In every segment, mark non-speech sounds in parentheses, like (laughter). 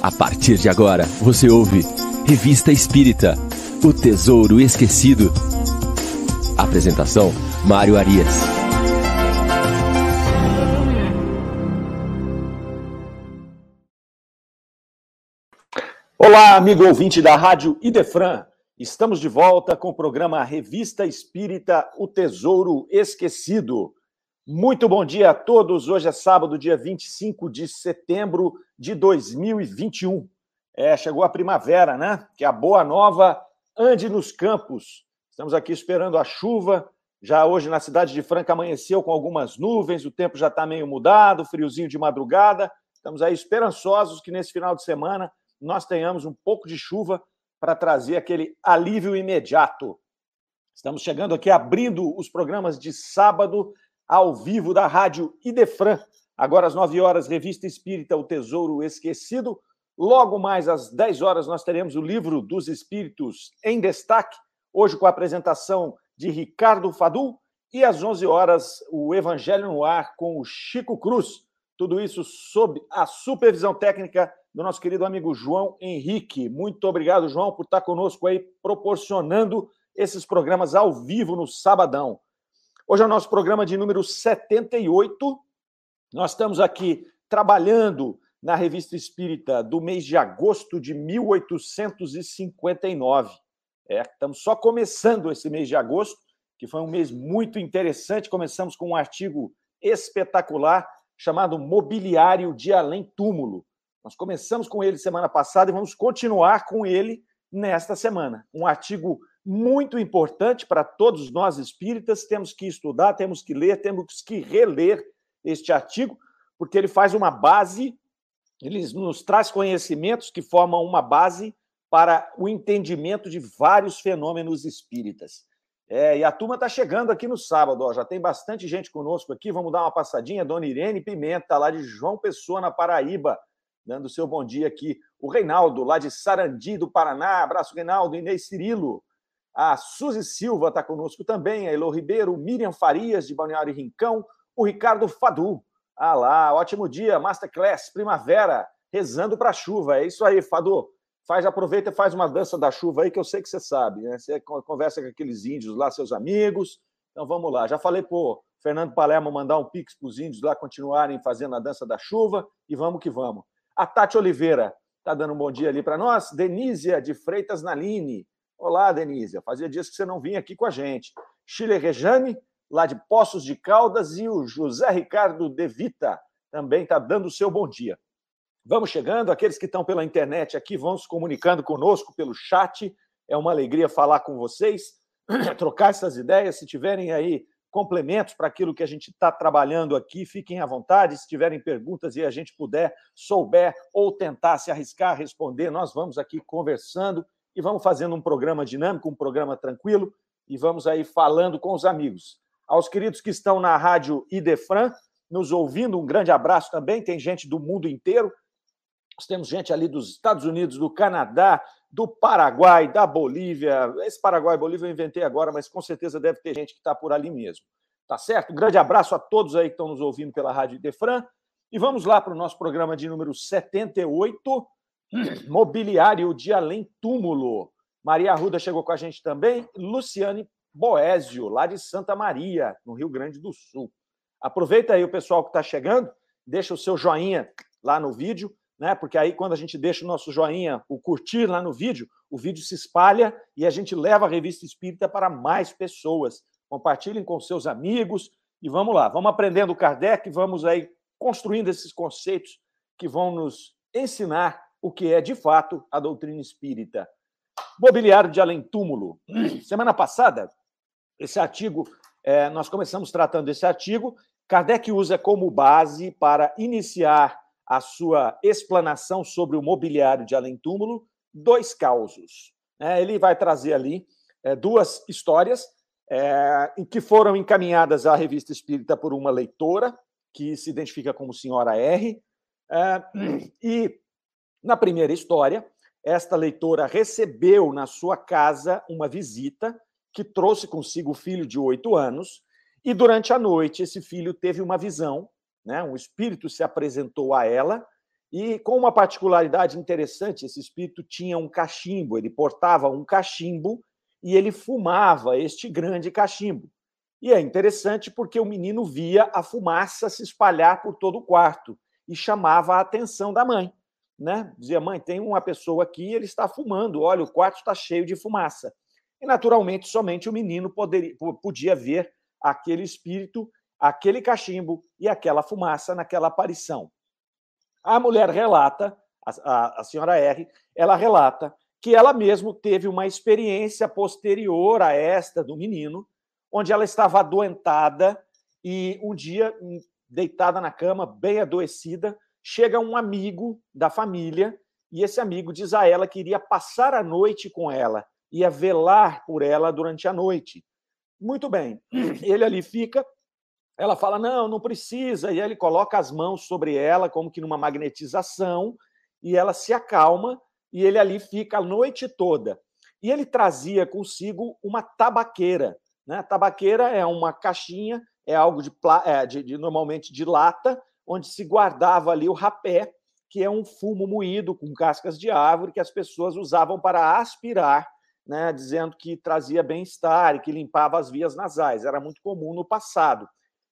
A partir de agora, você ouve Revista Espírita O Tesouro Esquecido. Apresentação: Mário Arias. Olá, amigo ouvinte da Rádio Idefran. Estamos de volta com o programa Revista Espírita O Tesouro Esquecido. Muito bom dia a todos. Hoje é sábado, dia 25 de setembro de 2021. É, chegou a primavera, né? Que a boa nova ande nos campos. Estamos aqui esperando a chuva. Já hoje na cidade de Franca amanheceu com algumas nuvens, o tempo já está meio mudado, friozinho de madrugada. Estamos aí esperançosos que nesse final de semana nós tenhamos um pouco de chuva para trazer aquele alívio imediato. Estamos chegando aqui abrindo os programas de sábado ao vivo da Rádio Idefran. Agora às 9 horas, Revista Espírita O Tesouro Esquecido. Logo mais às 10 horas, nós teremos o livro dos Espíritos em destaque, hoje com a apresentação de Ricardo Fadu. E às 11 horas, o Evangelho no Ar com o Chico Cruz. Tudo isso sob a supervisão técnica do nosso querido amigo João Henrique. Muito obrigado, João, por estar conosco aí, proporcionando esses programas ao vivo no sabadão. Hoje é o nosso programa de número 78. Nós estamos aqui trabalhando na Revista Espírita do mês de agosto de 1859. É, estamos só começando esse mês de agosto, que foi um mês muito interessante. Começamos com um artigo espetacular chamado Mobiliário de Além Túmulo. Nós começamos com ele semana passada e vamos continuar com ele nesta semana. Um artigo muito importante para todos nós espíritas. Temos que estudar, temos que ler, temos que reler este artigo, porque ele faz uma base, ele nos traz conhecimentos que formam uma base para o entendimento de vários fenômenos espíritas. É, e a turma está chegando aqui no sábado, ó, já tem bastante gente conosco aqui. Vamos dar uma passadinha. Dona Irene Pimenta, lá de João Pessoa, na Paraíba, dando seu bom dia aqui. O Reinaldo, lá de Sarandi, do Paraná. Abraço, Reinaldo. Inês Cirilo. A Suzy Silva está conosco também, a Elo Ribeiro, Miriam Farias, de Balneário Rincão, o Ricardo Fadu. Ah lá, ótimo dia, Masterclass, primavera, rezando para a chuva. É isso aí, Fadu. Faz, aproveita e faz uma dança da chuva aí, que eu sei que você sabe, né? Você conversa com aqueles índios lá, seus amigos. Então vamos lá. Já falei pro Fernando Palermo mandar um pix para os índios lá continuarem fazendo a dança da chuva e vamos que vamos. A Tati Oliveira está dando um bom dia ali para nós. Denísia de Freitas Naline. Olá, Denise. Fazia dias que você não vinha aqui com a gente. Chile Rejane, lá de Poços de Caldas, e o José Ricardo De Vita também está dando o seu bom dia. Vamos chegando, aqueles que estão pela internet aqui vão se comunicando conosco pelo chat. É uma alegria falar com vocês, (clears throat) trocar essas ideias. Se tiverem aí complementos para aquilo que a gente está trabalhando aqui, fiquem à vontade. Se tiverem perguntas e a gente puder, souber ou tentar se arriscar a responder, nós vamos aqui conversando e vamos fazendo um programa dinâmico, um programa tranquilo, e vamos aí falando com os amigos. Aos queridos que estão na rádio Idefran, nos ouvindo, um grande abraço também. Tem gente do mundo inteiro. Nós temos gente ali dos Estados Unidos, do Canadá, do Paraguai, da Bolívia. Esse Paraguai e Bolívia eu inventei agora, mas com certeza deve ter gente que está por ali mesmo. Tá certo? Um grande abraço a todos aí que estão nos ouvindo pela Rádio Idefran. E vamos lá para o nosso programa de número 78. (clears throat) Mobiliário de Além Túmulo. Maria Arruda chegou com a gente também. Luciane Boésio, lá de Santa Maria, no Rio Grande do Sul. Aproveita aí o pessoal que está chegando, deixa o seu joinha lá no vídeo, né? Porque aí, quando a gente deixa o nosso joinha, o curtir lá no vídeo, o vídeo se espalha e a gente leva a revista espírita para mais pessoas. Compartilhem com seus amigos e vamos lá, vamos aprendendo o Kardec, vamos aí construindo esses conceitos que vão nos ensinar o que é de fato a doutrina espírita. Mobiliário de além túmulo. Semana passada, esse artigo, é, nós começamos tratando esse artigo. Kardec usa como base para iniciar a sua explanação sobre o mobiliário de além túmulo dois causos. É, ele vai trazer ali é, duas histórias é, que foram encaminhadas à revista espírita por uma leitora que se identifica como senhora R. É, e na primeira história, esta leitora recebeu na sua casa uma visita que trouxe consigo o filho de oito anos, e durante a noite esse filho teve uma visão, né? um espírito se apresentou a ela E com uma particularidade interessante, esse espírito tinha um cachimbo, ele portava um cachimbo e ele fumava este grande cachimbo. E é interessante porque o menino via a fumaça se espalhar por todo o quarto e chamava a atenção da mãe. Né? Dizia, mãe, tem uma pessoa aqui, ele está fumando, olha, o quarto está cheio de fumaça. E, naturalmente, somente o menino poderia, podia ver aquele espírito, aquele cachimbo e aquela fumaça naquela aparição. A mulher relata, a, a, a senhora R, ela relata que ela mesma teve uma experiência posterior a esta do menino, onde ela estava adoentada e um dia, hum, deitada na cama, bem adoecida, chega um amigo da família e esse amigo diz a ela que iria passar a noite com ela, ia velar por ela durante a noite. Muito bem, (clears throat) ele ali fica, ela fala: não, não precisa, e ele coloca as mãos sobre ela, como que numa magnetização, e ela se acalma, e ele ali fica a noite toda. E ele trazia consigo uma tabaqueira. Né? A tabaqueira é uma caixinha, é algo de, é, de, de normalmente de lata, onde se guardava ali o rapé, que é um fumo moído com cascas de árvore que as pessoas usavam para aspirar, né, dizendo que trazia bem-estar e que limpava as vias nasais. Era muito comum no passado.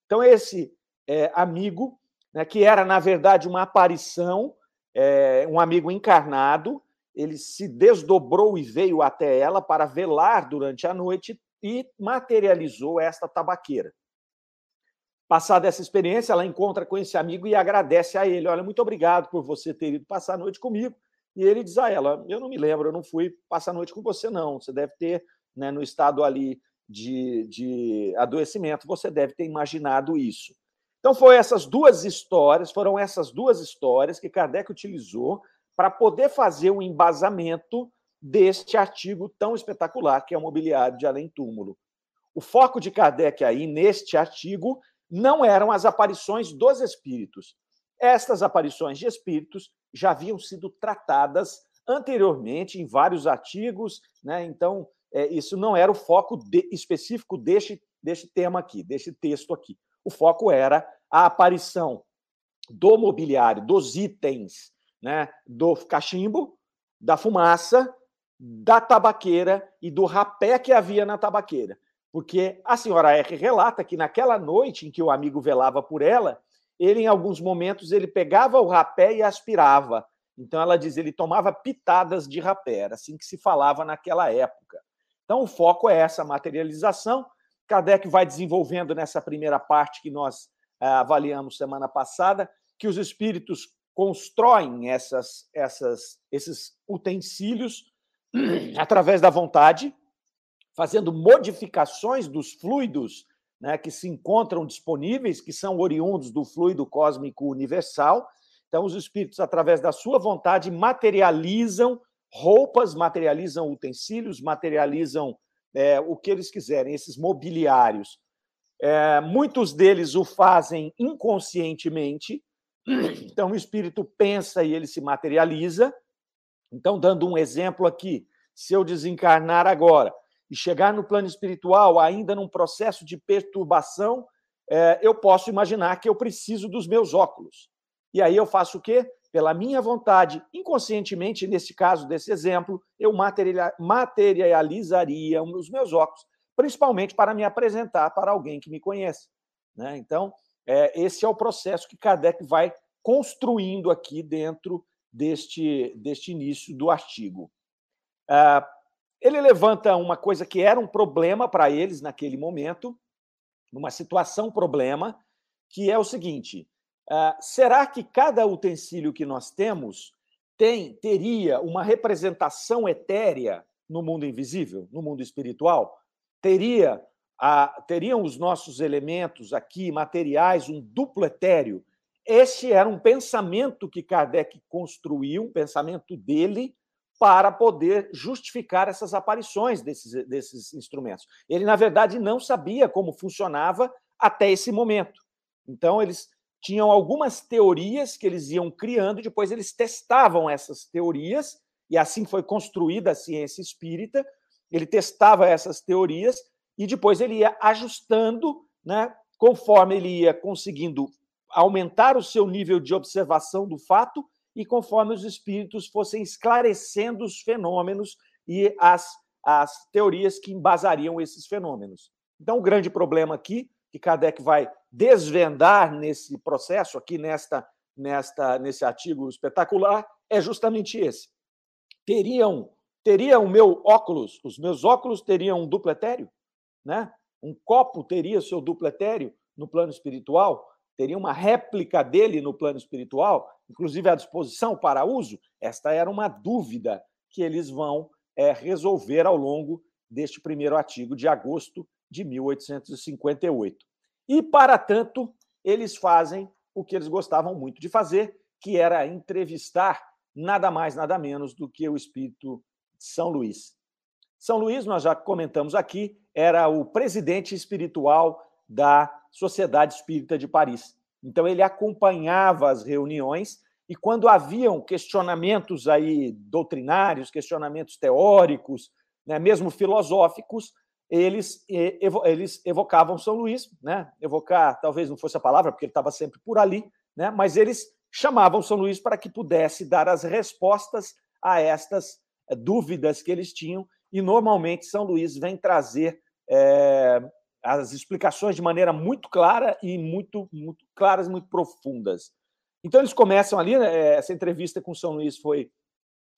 Então, esse é, amigo, né, que era, na verdade, uma aparição, é, um amigo encarnado, ele se desdobrou e veio até ela para velar durante a noite e materializou esta tabaqueira. Passada essa experiência, ela encontra com esse amigo e agradece a ele: Olha, muito obrigado por você ter ido passar a noite comigo. E ele diz a ela: Eu não me lembro, eu não fui passar a noite com você, não. Você deve ter, né, no estado ali de, de adoecimento, você deve ter imaginado isso. Então, foi essas duas histórias, foram essas duas histórias que Kardec utilizou para poder fazer o um embasamento deste artigo tão espetacular que é o mobiliário de além túmulo. O foco de Kardec aí neste artigo não eram as aparições dos espíritos. Estas aparições de espíritos já haviam sido tratadas anteriormente em vários artigos, né? então é, isso não era o foco de, específico deste, deste tema aqui, deste texto aqui. O foco era a aparição do mobiliário, dos itens, né? do cachimbo, da fumaça, da tabaqueira e do rapé que havia na tabaqueira porque a senhora R relata que naquela noite em que o amigo velava por ela, ele em alguns momentos ele pegava o rapé e aspirava. Então ela diz, ele tomava pitadas de rapé, era assim que se falava naquela época. Então o foco é essa materialização. Kardec vai desenvolvendo nessa primeira parte que nós ah, avaliamos semana passada, que os espíritos constroem essas, essas, esses utensílios (clears throat) através da vontade, fazendo modificações dos fluidos né, que se encontram disponíveis, que são oriundos do fluido cósmico universal. Então, os espíritos, através da sua vontade, materializam roupas, materializam utensílios, materializam é, o que eles quiserem, esses mobiliários. É, muitos deles o fazem inconscientemente, (clears throat) então o espírito pensa e ele se materializa. Então, dando um exemplo aqui, se eu desencarnar agora, e chegar no plano espiritual ainda num processo de perturbação, é, eu posso imaginar que eu preciso dos meus óculos. E aí eu faço o quê? Pela minha vontade, inconscientemente, nesse caso desse exemplo, eu materializaria os meus óculos, principalmente para me apresentar para alguém que me conhece. Né? Então, é, esse é o processo que Kardec vai construindo aqui dentro deste, deste início do artigo. Ah, ele levanta uma coisa que era um problema para eles naquele momento, uma situação problema, que é o seguinte: uh, será que cada utensílio que nós temos tem teria uma representação etérea no mundo invisível, no mundo espiritual? Teria a, teriam os nossos elementos aqui materiais um duplo etéreo? Esse era um pensamento que Kardec construiu, um pensamento dele, para poder justificar essas aparições desses, desses instrumentos. Ele, na verdade, não sabia como funcionava até esse momento. Então, eles tinham algumas teorias que eles iam criando, depois eles testavam essas teorias, e assim foi construída a ciência espírita. Ele testava essas teorias e depois ele ia ajustando, né, conforme ele ia conseguindo aumentar o seu nível de observação do fato e conforme os espíritos fossem esclarecendo os fenômenos e as, as teorias que embasariam esses fenômenos. Então, o grande problema aqui, que Kardec vai desvendar nesse processo, aqui nesta, nesta, nesse artigo espetacular, é justamente esse. Teriam, teria o meu óculos, os meus óculos teriam um duplo etéreo? Né? Um copo teria seu duplo etéreo no plano espiritual? Teria uma réplica dele no plano espiritual, inclusive à disposição para uso? Esta era uma dúvida que eles vão é, resolver ao longo deste primeiro artigo de agosto de 1858. E, para tanto, eles fazem o que eles gostavam muito de fazer, que era entrevistar nada mais, nada menos do que o espírito de São Luís. São Luís, nós já comentamos aqui, era o presidente espiritual da Sociedade Espírita de Paris. Então ele acompanhava as reuniões e quando haviam questionamentos aí doutrinários, questionamentos teóricos, né, mesmo filosóficos, eles, eles evocavam São Luís, né? Evocar talvez não fosse a palavra, porque ele estava sempre por ali, né? Mas eles chamavam São Luís para que pudesse dar as respostas a estas eh, dúvidas que eles tinham, e normalmente São Luís vem trazer é, as explicações de maneira muito clara e muito, muito claras, muito profundas. Então eles começam ali, né, essa entrevista com São Luís foi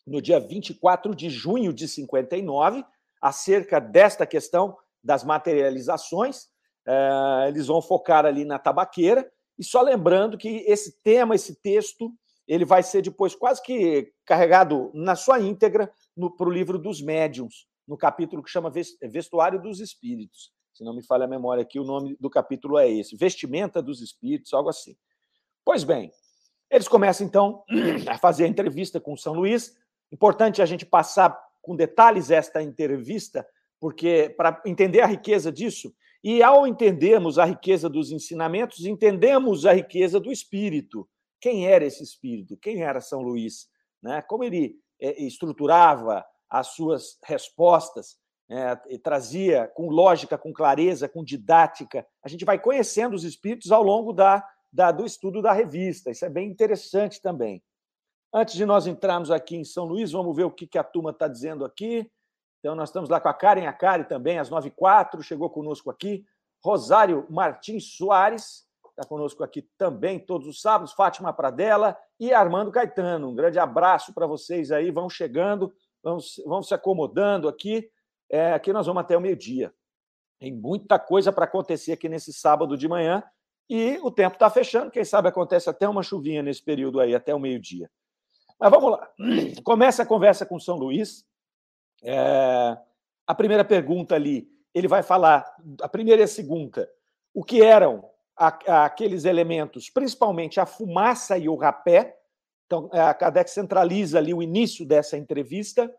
no dia 24 de junho de 59, acerca desta questão das materializações. É, eles vão focar ali na tabaqueira. E só lembrando que esse tema, esse texto, ele vai ser depois quase que carregado na sua íntegra para o livro dos médiuns, no capítulo que chama Vestuário dos Espíritos. Se não me falha a memória aqui, o nome do capítulo é esse: Vestimenta dos Espíritos, algo assim. Pois bem, eles começam então (clears throat) a fazer a entrevista com São Luís. Importante a gente passar com detalhes esta entrevista, porque para entender a riqueza disso, e ao entendermos a riqueza dos ensinamentos, entendemos a riqueza do espírito. Quem era esse espírito? Quem era São Luís? Né? Como ele é, estruturava as suas respostas, é, trazia com lógica, com clareza, com didática. A gente vai conhecendo os espíritos ao longo da, da, do estudo da revista. Isso é bem interessante também. Antes de nós entrarmos aqui em São Luís, vamos ver o que, que a turma está dizendo aqui. Então, nós estamos lá com a Karen a Karen também, às 9h04, chegou conosco aqui. Rosário Martins Soares está conosco aqui também, todos os sábados. Fátima Pradella e Armando Caetano. Um grande abraço para vocês aí. Vão chegando, vão, vão se acomodando aqui. É, aqui nós vamos até o meio-dia. Tem muita coisa para acontecer aqui nesse sábado de manhã. E o tempo está fechando. Quem sabe acontece até uma chuvinha nesse período aí, até o meio-dia. Mas vamos lá. (clears throat) Começa a conversa com São Luís. É, a primeira pergunta ali, ele vai falar, a primeira e a segunda, o que eram a, aqueles elementos, principalmente a fumaça e o rapé. Então, a Kardec centraliza ali o início dessa entrevista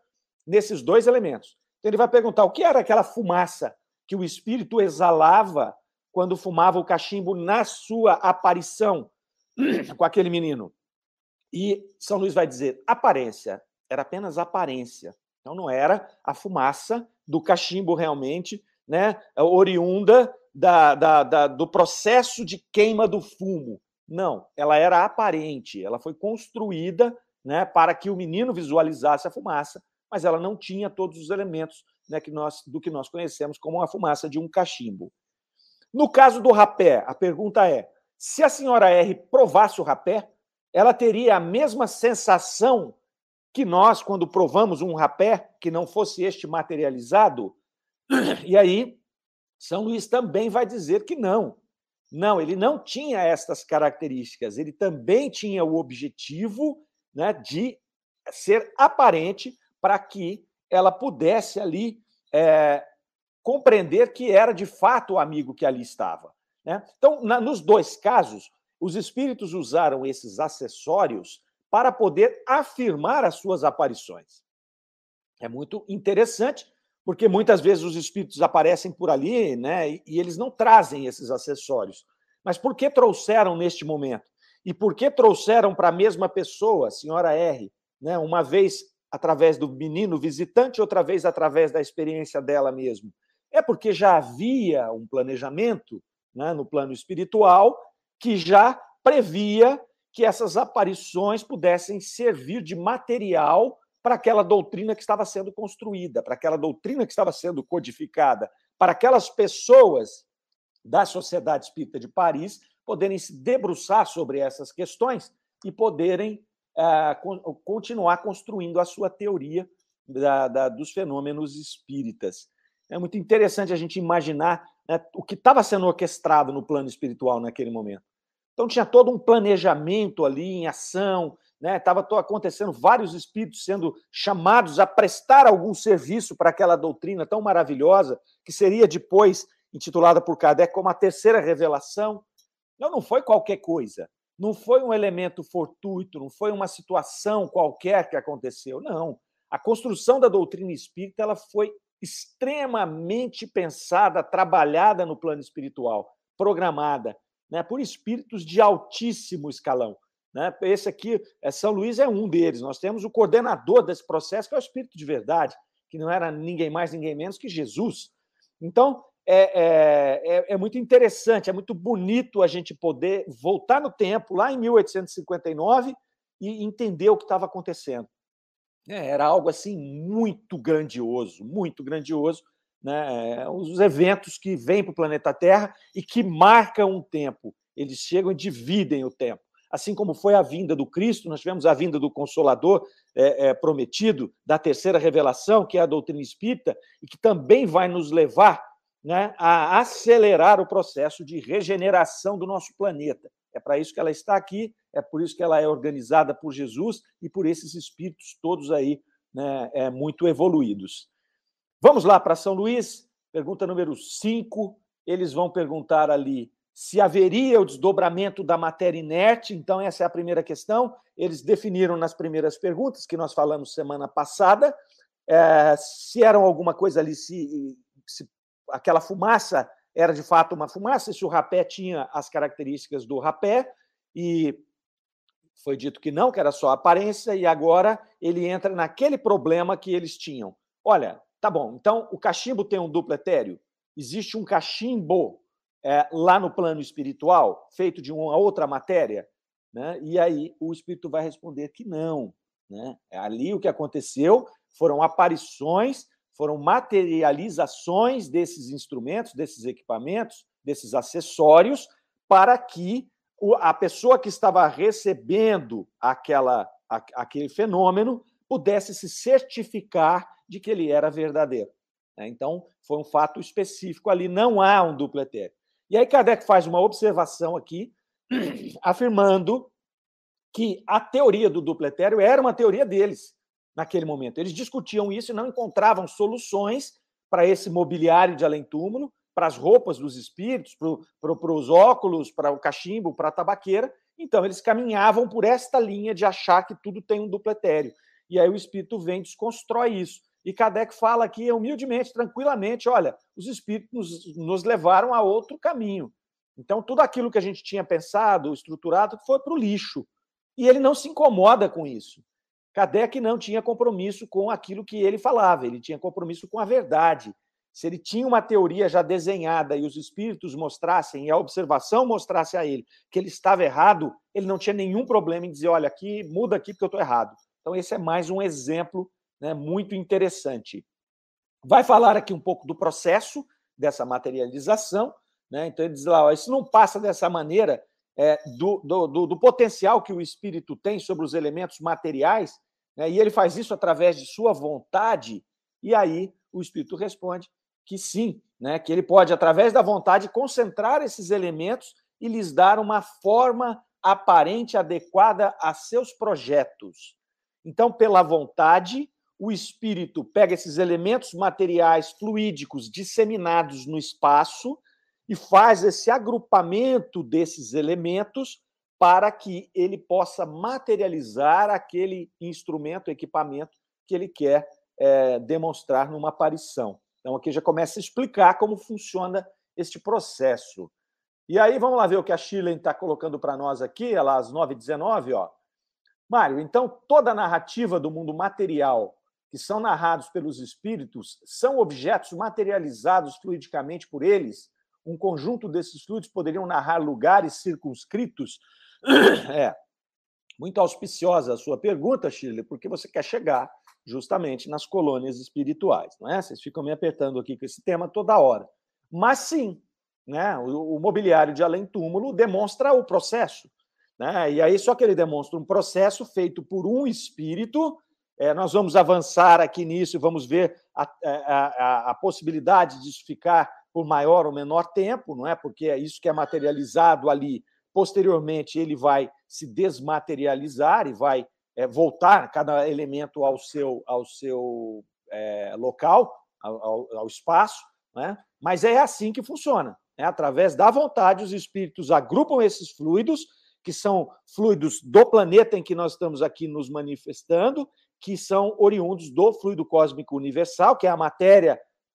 nesses dois elementos. Então, ele vai perguntar o que era aquela fumaça que o espírito exalava quando fumava o cachimbo na sua aparição (clears throat) com aquele menino. E São Luís vai dizer: aparência, era apenas aparência. Então não era a fumaça do cachimbo realmente, né, oriunda da, da, da, do processo de queima do fumo. Não, ela era aparente, ela foi construída né, para que o menino visualizasse a fumaça, mas ela não tinha todos os elementos né, que nós, do que nós conhecemos como a fumaça de um cachimbo. No caso do rapé, a pergunta é: se a senhora R provasse o rapé, ela teria a mesma sensação que nós, quando provamos um rapé que não fosse este materializado? E aí, São Luís também vai dizer que não. Não, ele não tinha estas características, ele também tinha o objetivo né, de ser aparente para que ela pudesse ali é, compreender que era de fato o amigo que ali estava. Né? Então, na, nos dois casos, os espíritos usaram esses acessórios para poder afirmar as suas aparições. É muito interessante, porque muitas vezes os espíritos aparecem por ali, né, e eles não trazem esses acessórios. Mas por que trouxeram neste momento? E por que trouxeram para a mesma pessoa, a senhora R, né, uma vez através do menino visitante, outra vez através da experiência dela mesmo? É porque já havia um planejamento né, no plano espiritual que já previa que essas aparições pudessem servir de material para aquela doutrina que estava sendo construída, para aquela doutrina que estava sendo codificada, para aquelas pessoas da Sociedade Espírita de Paris poderem se debruçar sobre essas questões e poderem continuar construindo a sua teoria da, da, dos fenômenos espíritas. É muito interessante a gente imaginar né, o que estava sendo orquestrado no plano espiritual naquele momento. Então tinha todo um planejamento ali em ação, né? acontecendo vários espíritos sendo chamados a prestar algum serviço para aquela doutrina tão maravilhosa, que seria depois intitulada por Kardec como a terceira revelação. Não, não foi qualquer coisa, não foi um elemento fortuito, não foi uma situação qualquer que aconteceu, não. A construção da doutrina espírita ela foi extremamente pensada, trabalhada no plano espiritual, programada né, por espíritos de altíssimo escalão. Né? Esse aqui, é, São Luís é um deles. Nós temos o coordenador desse processo, que é o Espírito de Verdade, que não era ninguém mais, ninguém menos que Jesus. Então, é, é, é, é muito interessante, é muito bonito a gente poder voltar no tempo, lá em 1859, e entender o que estava acontecendo. É, era algo assim muito grandioso, muito grandioso. Né? Os eventos que vêm para o planeta Terra e que marcam um tempo. Eles chegam e dividem o tempo assim como foi a vinda do Cristo, nós tivemos a vinda do Consolador é, é, prometido, da terceira revelação, que é a doutrina espírita, e que também vai nos levar né, a acelerar o processo de regeneração do nosso planeta. É para isso que ela está aqui, é por isso que ela é organizada por Jesus e por esses espíritos todos aí né, é, muito evoluídos. Vamos lá para São Luís, pergunta número 5. Eles vão perguntar ali se haveria o desdobramento da matéria inerte, então essa é a primeira questão. Eles definiram nas primeiras perguntas que nós falamos semana passada, é, se eram alguma coisa ali, se, se aquela fumaça era de fato uma fumaça, se o rapé tinha as características do rapé, e foi dito que não, que era só aparência, e agora ele entra naquele problema que eles tinham. Olha, tá bom, então o cachimbo tem um duplo etéreo? Existe um cachimbo é, lá no plano espiritual, feito de uma outra matéria? Né? E aí o espírito vai responder que não. Né? É ali o que aconteceu foram aparições, foram materializações desses instrumentos, desses equipamentos, desses acessórios, para que a pessoa que estava recebendo aquela, aquele fenômeno pudesse se certificar de que ele era verdadeiro. Né? Então, foi um fato específico ali, não há um duplo etéreo. E aí Kardec faz uma observação aqui, (clears throat) afirmando que a teoria do duplo etéreo era uma teoria deles naquele momento. Eles discutiam isso e não encontravam soluções para esse mobiliário de além-túmulo, para as roupas dos espíritos, para os óculos, para o cachimbo, para a tabaqueira. Então, eles caminhavam por esta linha de achar que tudo tem um duplo etéreo. E aí o espírito vem desconstrói isso. E Kardec fala aqui humildemente, tranquilamente: olha, os espíritos nos, nos levaram a outro caminho. Então, tudo aquilo que a gente tinha pensado, estruturado, foi para o lixo. E ele não se incomoda com isso. Kardec não tinha compromisso com aquilo que ele falava, ele tinha compromisso com a verdade. Se ele tinha uma teoria já desenhada e os espíritos mostrassem, e a observação mostrasse a ele que ele estava errado, ele não tinha nenhum problema em dizer: olha, aqui, muda aqui porque eu estou errado. Então, esse é mais um exemplo né, muito interessante. Vai falar aqui um pouco do processo dessa materialização. Né? Então, ele diz lá: ó, isso não passa dessa maneira é, do, do, do, do, potencial que o espírito tem sobre os elementos materiais, né? e ele faz isso através de sua vontade. E aí o espírito responde que sim, né? que ele pode, através da vontade, concentrar esses elementos e lhes dar uma forma aparente adequada a seus projetos. Então, pela vontade, o espírito pega esses elementos materiais fluídicos disseminados no espaço e faz esse agrupamento desses elementos para que ele possa materializar aquele instrumento, equipamento que ele quer é, demonstrar numa aparição. Então, aqui já começa a explicar como funciona este processo. E aí, vamos lá ver o que a Shirley está colocando para nós aqui, ela às 9h19, ó. Mário, então toda a narrativa do mundo material que são narrados pelos espíritos são objetos materializados fluidicamente por eles. Um conjunto desses fluidos poderiam narrar lugares circunscritos. (clears throat) É. Muito auspiciosa a sua pergunta, Shirley, porque você quer chegar justamente nas colônias espirituais, não é? Vocês ficam me apertando aqui com esse tema toda hora. Mas sim, né? O, o mobiliário de além túmulo demonstra o processo, né? E aí só que ele demonstra um processo feito por um espírito. É, nós vamos avançar aqui nisso vamos ver a, a, a, a possibilidade disso ficar por maior ou menor tempo, não é? Porque é isso que é materializado ali. Posteriormente, ele vai se desmaterializar e vai é, voltar cada elemento ao seu, ao seu é, local, ao, ao, espaço, né? mas é assim que funciona. Né? Através da vontade, os espíritos agrupam esses fluidos, que são fluidos do planeta em que nós estamos aqui nos manifestando, que são oriundos do fluido cósmico universal, que é a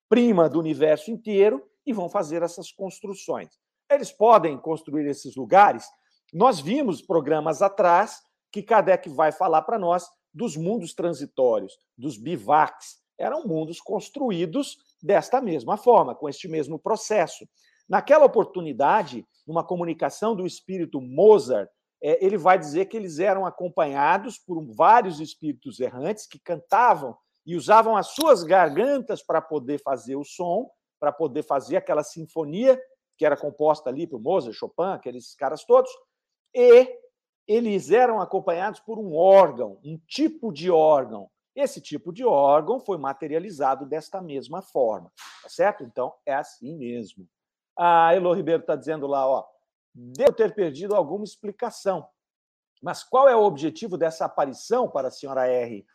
matéria-prima do universo inteiro, e vão fazer essas construções. Eles podem construir esses lugares. Nós vimos programas atrás que Kardec vai falar para nós dos mundos transitórios, dos bivacs. Eram mundos construídos desta mesma forma, com este mesmo processo. Naquela oportunidade, numa comunicação do espírito Mozart, é, ele vai dizer que eles eram acompanhados por vários espíritos errantes que cantavam e usavam as suas gargantas para poder fazer o som, para poder fazer aquela sinfonia que era composta ali por Mozart, Chopin, aqueles caras todos, e eles eram acompanhados por um órgão, um tipo de órgão. Esse tipo de órgão foi materializado desta mesma forma, tá certo? Então, é assim mesmo. A Elo Ribeiro está dizendo lá, ó, devo ter perdido alguma explicação. Mas qual é o objetivo dessa aparição para a senhora R?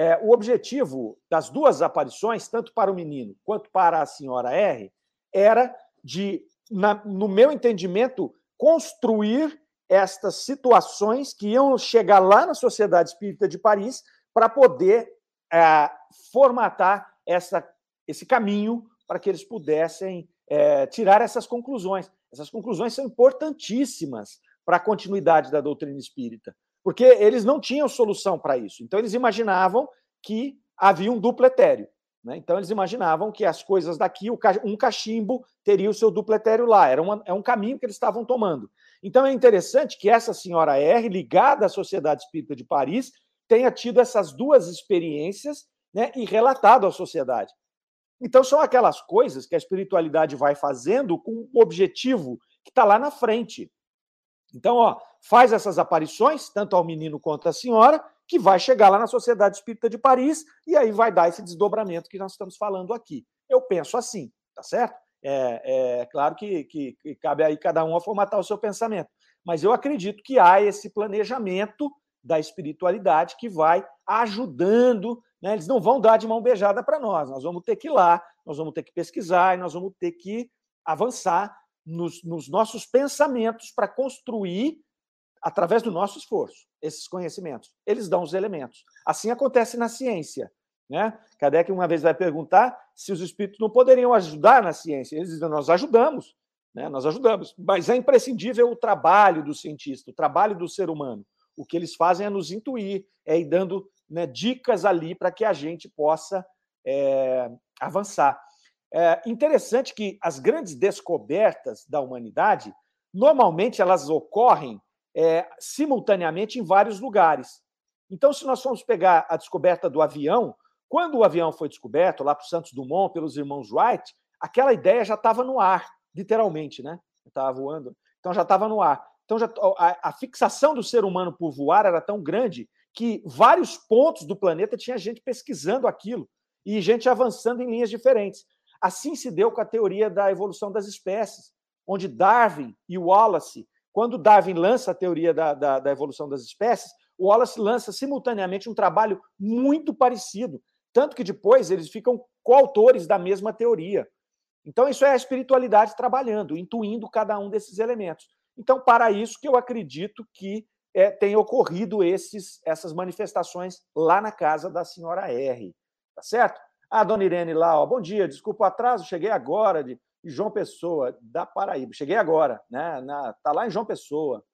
É, o objetivo das duas aparições, tanto para o menino quanto para a senhora R, era de, na, no meu entendimento, construir estas situações que iam chegar lá na Sociedade Espírita de Paris para poder é, formatar essa, esse caminho para que eles pudessem é, tirar essas conclusões. Essas conclusões são importantíssimas para a continuidade da doutrina espírita, porque eles não tinham solução para isso. Então, eles imaginavam que havia um duplo etéreo. Né? Então, eles imaginavam que as coisas daqui, um cachimbo teria o seu duplo etéreo lá. Era uma, é um caminho que eles estavam tomando. Então é interessante que essa senhora R, ligada à Sociedade Espírita de Paris, tenha tido essas duas experiências né, e relatado à sociedade. Então são aquelas coisas que a espiritualidade vai fazendo com o objetivo que está lá na frente. Então, ó, faz essas aparições, tanto ao menino quanto à senhora, que vai chegar lá na Sociedade Espírita de Paris e aí vai dar esse desdobramento que nós estamos falando aqui. Eu penso assim, tá certo? É, é claro que, que, que, cabe aí cada um a formatar o seu pensamento, mas eu acredito que há esse planejamento da espiritualidade que vai ajudando. Né? Eles não vão dar de mão beijada para nós, nós vamos ter que ir lá, nós vamos ter que pesquisar e nós vamos ter que avançar nos, nos nossos pensamentos para construir, através do nosso esforço, esses conhecimentos. Eles dão os elementos. Assim acontece na ciência. Né? Kardec uma vez vai perguntar se os espíritos não poderiam ajudar na ciência. Eles dizem, nós ajudamos, né? nós ajudamos, mas é imprescindível o trabalho do cientista, o trabalho do ser humano. O que eles fazem é nos intuir, é ir dando né, dicas ali para que a gente possa é, avançar. É interessante que as grandes descobertas da humanidade, normalmente elas ocorrem é, simultaneamente em vários lugares. Então, se nós formos pegar a descoberta do avião, quando o avião foi descoberto lá para Santos Dumont pelos irmãos Wright, aquela ideia já estava no ar, literalmente, né? Estava voando, então já estava no ar. Então já, a, a, fixação do ser humano por voar era tão grande que vários pontos do planeta tinha gente pesquisando aquilo e gente avançando em linhas diferentes. Assim se deu com a teoria da evolução das espécies, onde Darwin e Wallace, quando Darwin lança a teoria da, da, da evolução das espécies, o Wallace lança simultaneamente um trabalho muito parecido, tanto que depois eles ficam coautores da mesma teoria. Então, isso é a espiritualidade trabalhando, intuindo cada um desses elementos. Então, para isso que eu acredito que é, tem ocorrido esses, essas manifestações lá na casa da senhora R. Tá certo? A dona Irene lá, ó, bom dia, desculpa o atraso, cheguei agora de, João Pessoa, da Paraíba. Cheguei agora, né? Na, tá lá em João Pessoa.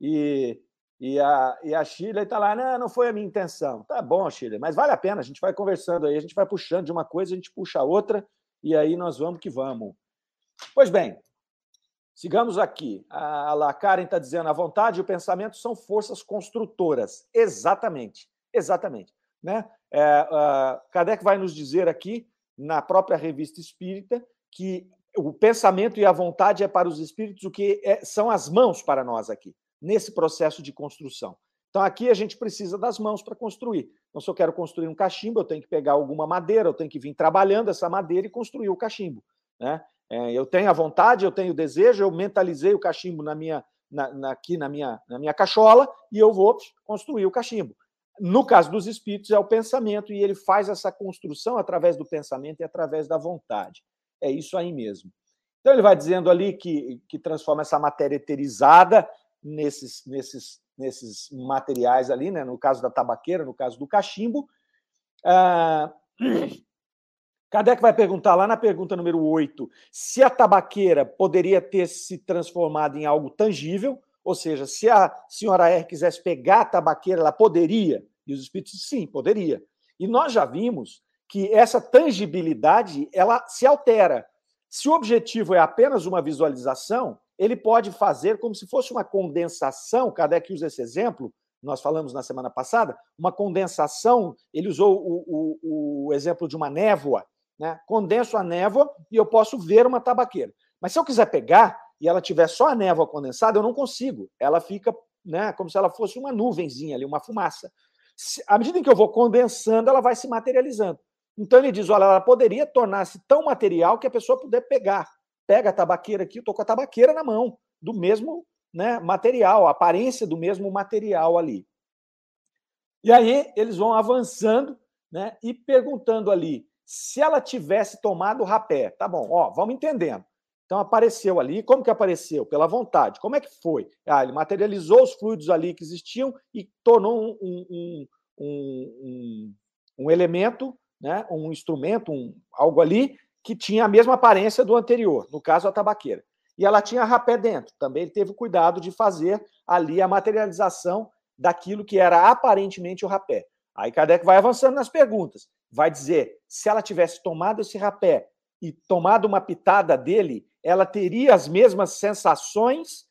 E e a, e a Chile está lá, não, não foi a minha intenção. Tá bom, Chile, mas vale a pena, a gente vai conversando aí, a gente vai puxando de uma coisa, a gente puxa a outra, e aí nós vamos que vamos. Pois bem, Sigamos aqui. A, a Karen está dizendo: a vontade e o pensamento são forças construtoras. Exatamente. Exatamente. Né? É, Kardec vai nos dizer aqui, na própria revista espírita, que o pensamento e a vontade é para os espíritos o que é, são as mãos para nós aqui, nesse processo de construção. Então, aqui a gente precisa das mãos para construir. Então, se eu quero construir um cachimbo, eu tenho que pegar alguma madeira, eu tenho que vir trabalhando essa madeira e construir o cachimbo. Né? É, eu tenho a vontade, eu tenho o desejo, eu mentalizei o cachimbo na minha, na, na, aqui na minha, na minha cachola e eu vou construir o cachimbo. No caso dos espíritos, é o pensamento, e ele faz essa construção através do pensamento e através da vontade. É isso aí mesmo. Então, ele vai dizendo ali que, que transforma essa matéria eterizada nesses, nesses, nesses materiais ali, né? no caso da tabaqueira, no caso do cachimbo. Ah, (clears throat) Kardec vai perguntar lá na pergunta número 8 se a tabaqueira poderia ter se transformado em algo tangível, ou seja, se a senhora R quisesse pegar a tabaqueira, ela poderia? E os espíritos, sim, poderia. E nós já vimos que essa tangibilidade ela se altera. Se o objetivo é apenas uma visualização, ele pode fazer como se fosse uma condensação. Kardec usa esse exemplo, nós falamos na semana passada, uma condensação. Ele usou o, o, o exemplo de uma névoa. Né? Condenso a névoa e eu posso ver uma tabaqueira. Mas se eu quiser pegar e ela tiver só a névoa condensada, eu não consigo. Ela fica né, como se ela fosse uma nuvenzinha ali, uma fumaça. À medida em que eu vou condensando, ela vai se materializando. Então ele diz: olha, ela poderia tornar-se tão material que a pessoa puder pegar. Pega a tabaqueira aqui, eu estou com a tabaqueira na mão, do mesmo né, material, a aparência do mesmo material ali. E aí eles vão avançando né, e perguntando ali: se ela tivesse tomado o rapé, tá bom, ó, vamos entendendo. Então apareceu ali, como que apareceu? Pela vontade. Como é que foi? Ah, ele materializou os fluidos ali que existiam e tornou um, um, um, um elemento, né, um instrumento, um, algo ali que tinha a mesma aparência do anterior, no caso a tabaqueira. E ela tinha rapé dentro. Também ele teve o cuidado de fazer ali a materialização daquilo que era aparentemente o rapé. Aí Kardec vai avançando nas perguntas vai dizer: se ela tivesse tomado esse rapé e tomado uma pitada dele, ela teria as mesmas sensações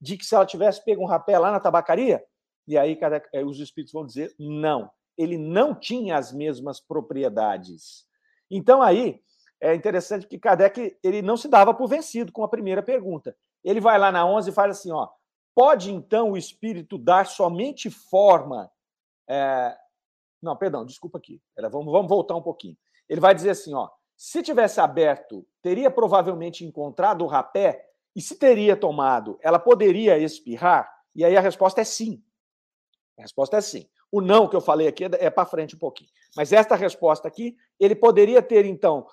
de que se ela tivesse pego um rapé lá na tabacaria? E aí eh, os espíritos vão dizer: não, ele não tinha as mesmas propriedades. Então aí é interessante que Kardec ele não se dava por vencido com a primeira pergunta. Ele vai lá na 11 e fala assim: ó, pode então o espírito dar somente forma é, não, perdão, desculpa aqui. Vamos, vamos voltar um pouquinho. Ele vai dizer assim: ó, se tivesse aberto, teria provavelmente encontrado o rapé, e se teria tomado, ela poderia espirrar? E aí a resposta é sim. A resposta é sim. O não que eu falei aqui é para frente um pouquinho. Mas esta resposta aqui, ele poderia ter, então,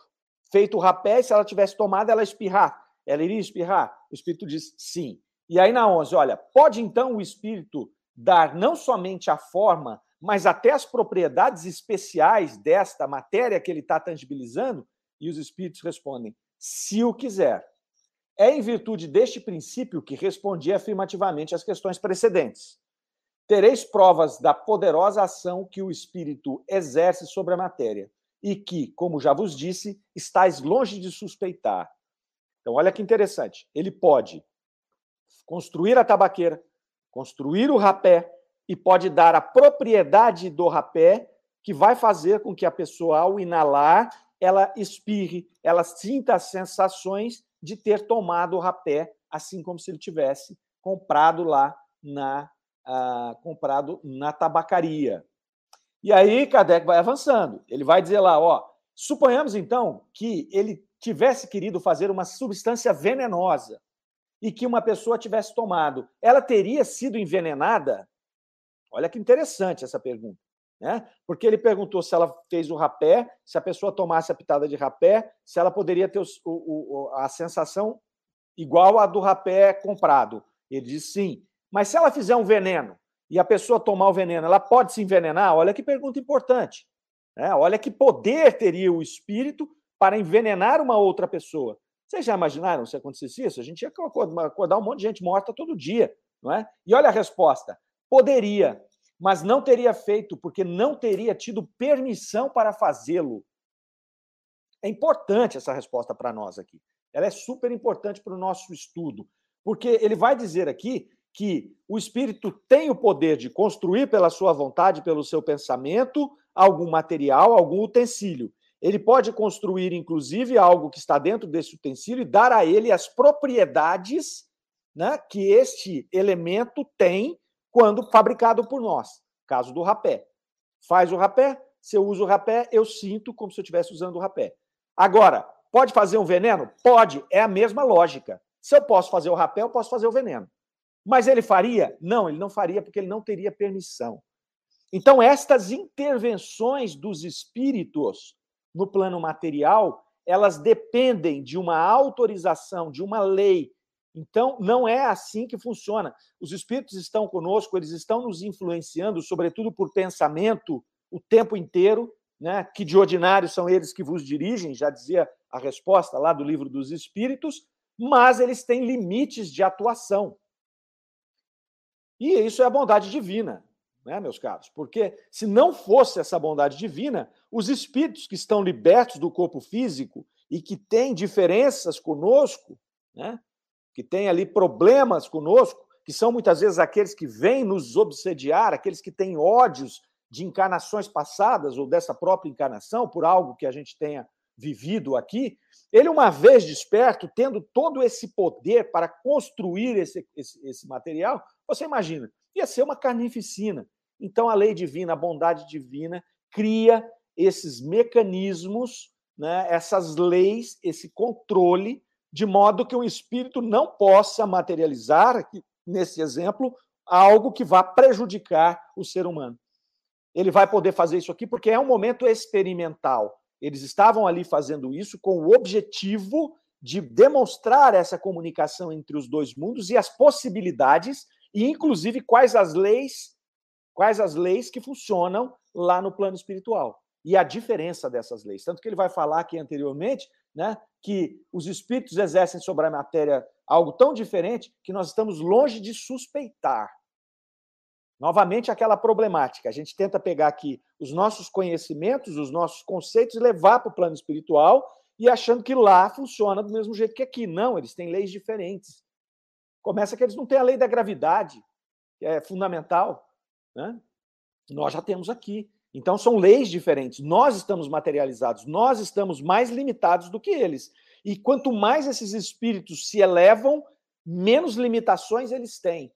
feito o rapé, se ela tivesse tomado, ela espirrar. Ela iria espirrar? O espírito diz sim. E aí na 11, olha, pode então o espírito dar não somente a forma, mas até as propriedades especiais desta matéria que ele está tangibilizando? E os espíritos respondem: se o quiser. É em virtude deste princípio que respondi afirmativamente às questões precedentes. Tereis provas da poderosa ação que o espírito exerce sobre a matéria e que, como já vos disse, estáis longe de suspeitar. Então, olha que interessante. Ele pode construir a tabaqueira, construir o rapé, e pode dar a propriedade do rapé que vai fazer com que a pessoa, ao inalar, ela espirre, ela sinta as sensações de ter tomado o rapé, assim como se ele tivesse comprado lá na uh, comprado na tabacaria. E aí Kardec vai avançando. Ele vai dizer lá, ó, suponhamos então que ele tivesse querido fazer uma substância venenosa e que uma pessoa tivesse tomado, ela teria sido envenenada? Olha que interessante essa pergunta. Né? Porque ele perguntou se ela fez o rapé, se a pessoa tomasse a pitada de rapé, se ela poderia ter o, o, a sensação igual à do rapé comprado. Ele disse sim. Mas se ela fizer um veneno e a pessoa tomar o veneno, ela pode se envenenar? Olha que pergunta importante. Né? Olha que poder teria o espírito para envenenar uma outra pessoa. Vocês já imaginaram se acontecesse isso? A gente ia acordar um monte de gente morta todo dia. Não é? E olha a resposta. Poderia, mas não teria feito porque não teria tido permissão para fazê-lo. É importante essa resposta para nós aqui. Ela é super importante para o nosso estudo, porque ele vai dizer aqui que o espírito tem o poder de construir pela sua vontade, pelo seu pensamento, algum material, algum utensílio. Ele pode construir, inclusive, algo que está dentro desse utensílio e dar a ele as propriedades né, que este elemento tem quando fabricado por nós. Caso do rapé. Faz o rapé, se eu uso o rapé, eu sinto como se eu estivesse usando o rapé. Agora, pode fazer um veneno? Pode, é a mesma lógica. Se eu posso fazer o rapé, eu posso fazer o veneno. Mas ele faria? Não, ele não faria porque ele não teria permissão. Então, estas intervenções dos espíritos no plano material, elas dependem de uma autorização, de uma lei. Então, não é assim que funciona. Os espíritos estão conosco, eles estão nos influenciando, sobretudo por pensamento, o tempo inteiro, né? que de ordinário são eles que vos dirigem, já dizia a resposta lá do livro dos Espíritos, mas eles têm limites de atuação. E isso é a bondade divina né, meus caros? Porque se não fosse essa bondade divina, os espíritos que estão libertos do corpo físico e que têm diferenças conosco, né, que têm ali problemas conosco, que são muitas vezes aqueles que vêm nos obsediar, aqueles que têm ódios de encarnações passadas ou dessa própria encarnação por algo que a gente tenha vivido aqui, ele, uma vez desperto, tendo todo esse poder para construir esse, esse, esse material, você imagina, ia ser uma carnificina. Então, a lei divina, a bondade divina, cria esses mecanismos, né, essas leis, esse controle, de modo que um espírito não possa materializar, nesse exemplo, algo que vá prejudicar o ser humano. Ele vai poder fazer isso aqui porque é um momento experimental. Eles estavam ali fazendo isso com o objetivo de demonstrar essa comunicação entre os dois mundos e as possibilidades, e inclusive quais as leis quais as leis que funcionam lá no plano espiritual e a diferença dessas leis. Tanto que ele vai falar aqui anteriormente né, que os espíritos exercem sobre a matéria algo tão diferente que nós estamos longe de suspeitar. Novamente, aquela problemática. A gente tenta pegar aqui os nossos conhecimentos, os nossos conceitos e levar para o plano espiritual e achando que lá funciona do mesmo jeito que aqui. Não, eles têm leis diferentes. Começa que eles não têm a lei da gravidade, que é fundamental. Né? Nós já temos aqui. Então, são leis diferentes. Nós estamos materializados, nós estamos mais limitados do que eles. E quanto mais esses espíritos se elevam, menos limitações eles têm.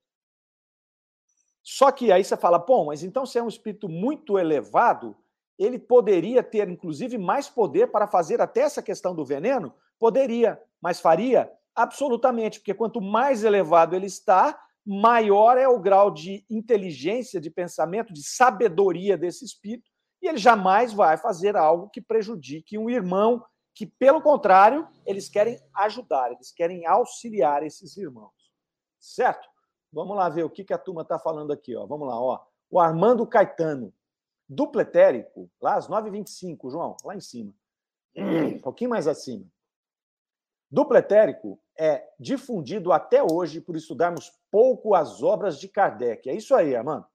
Só que aí você fala, bom, mas então se é um espírito muito elevado, ele poderia ter, inclusive, mais poder para fazer até essa questão do veneno? Poderia, mas faria? Absolutamente, porque quanto mais elevado ele está, maior é o grau de inteligência, de pensamento, de sabedoria desse espírito, e ele jamais vai fazer algo que prejudique um irmão, que, pelo contrário, eles querem ajudar, eles querem auxiliar esses irmãos. Certo? Vamos lá ver o que, a turma está falando aqui. Ó. Vamos lá, ó. O Armando Caetano, duplo etérico, lá às 9h25, João, lá em cima. Um pouquinho mais acima. Duplo etérico é difundido até hoje por estudarmos pouco as obras de Kardec. É isso aí, Armando.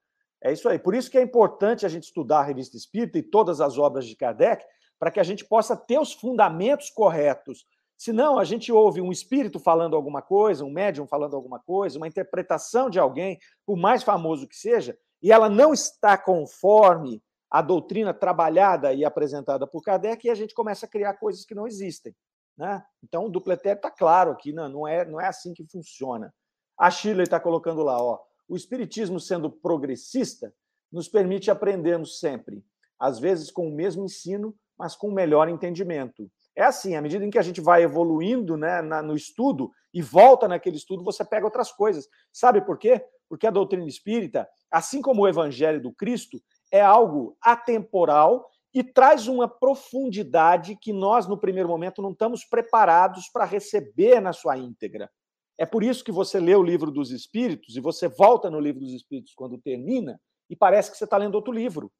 É isso aí. Por isso que é importante a gente estudar a Revista Espírita e todas as obras de Kardec, para que a gente possa ter os fundamentos corretos. Senão, a gente ouve um espírito falando alguma coisa, um médium falando alguma coisa, uma interpretação de alguém, por mais famoso que seja, e ela não está conforme a doutrina trabalhada e apresentada por Kardec, e a gente começa a criar coisas que não existem. Né? Então, o dupletério está claro aqui, não, não, é, não é assim que funciona. A Shirley está colocando lá, ó, o Espiritismo, sendo progressista, nos permite aprendermos sempre, às vezes com o mesmo ensino, mas com melhor entendimento. É assim, à medida em que a gente vai evoluindo né, na, no estudo e volta naquele estudo, você pega outras coisas. Sabe por quê? Porque a doutrina espírita, assim como o evangelho do Cristo, é algo atemporal e traz uma profundidade que nós, no primeiro momento, não estamos preparados para receber na sua íntegra. É por isso que você lê o livro dos Espíritos e você volta no livro dos Espíritos quando termina e parece que você está lendo outro livro.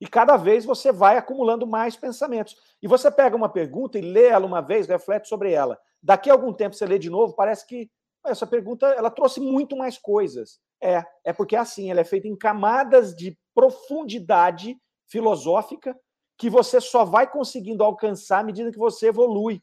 E cada vez você vai acumulando mais pensamentos. E você pega uma pergunta e lê ela uma vez, reflete sobre ela. Daqui a algum tempo você lê de novo, parece que essa pergunta ela trouxe muito mais coisas. É, é porque é assim, ela é feita em camadas de profundidade filosófica que você só vai conseguindo alcançar à medida que você evolui.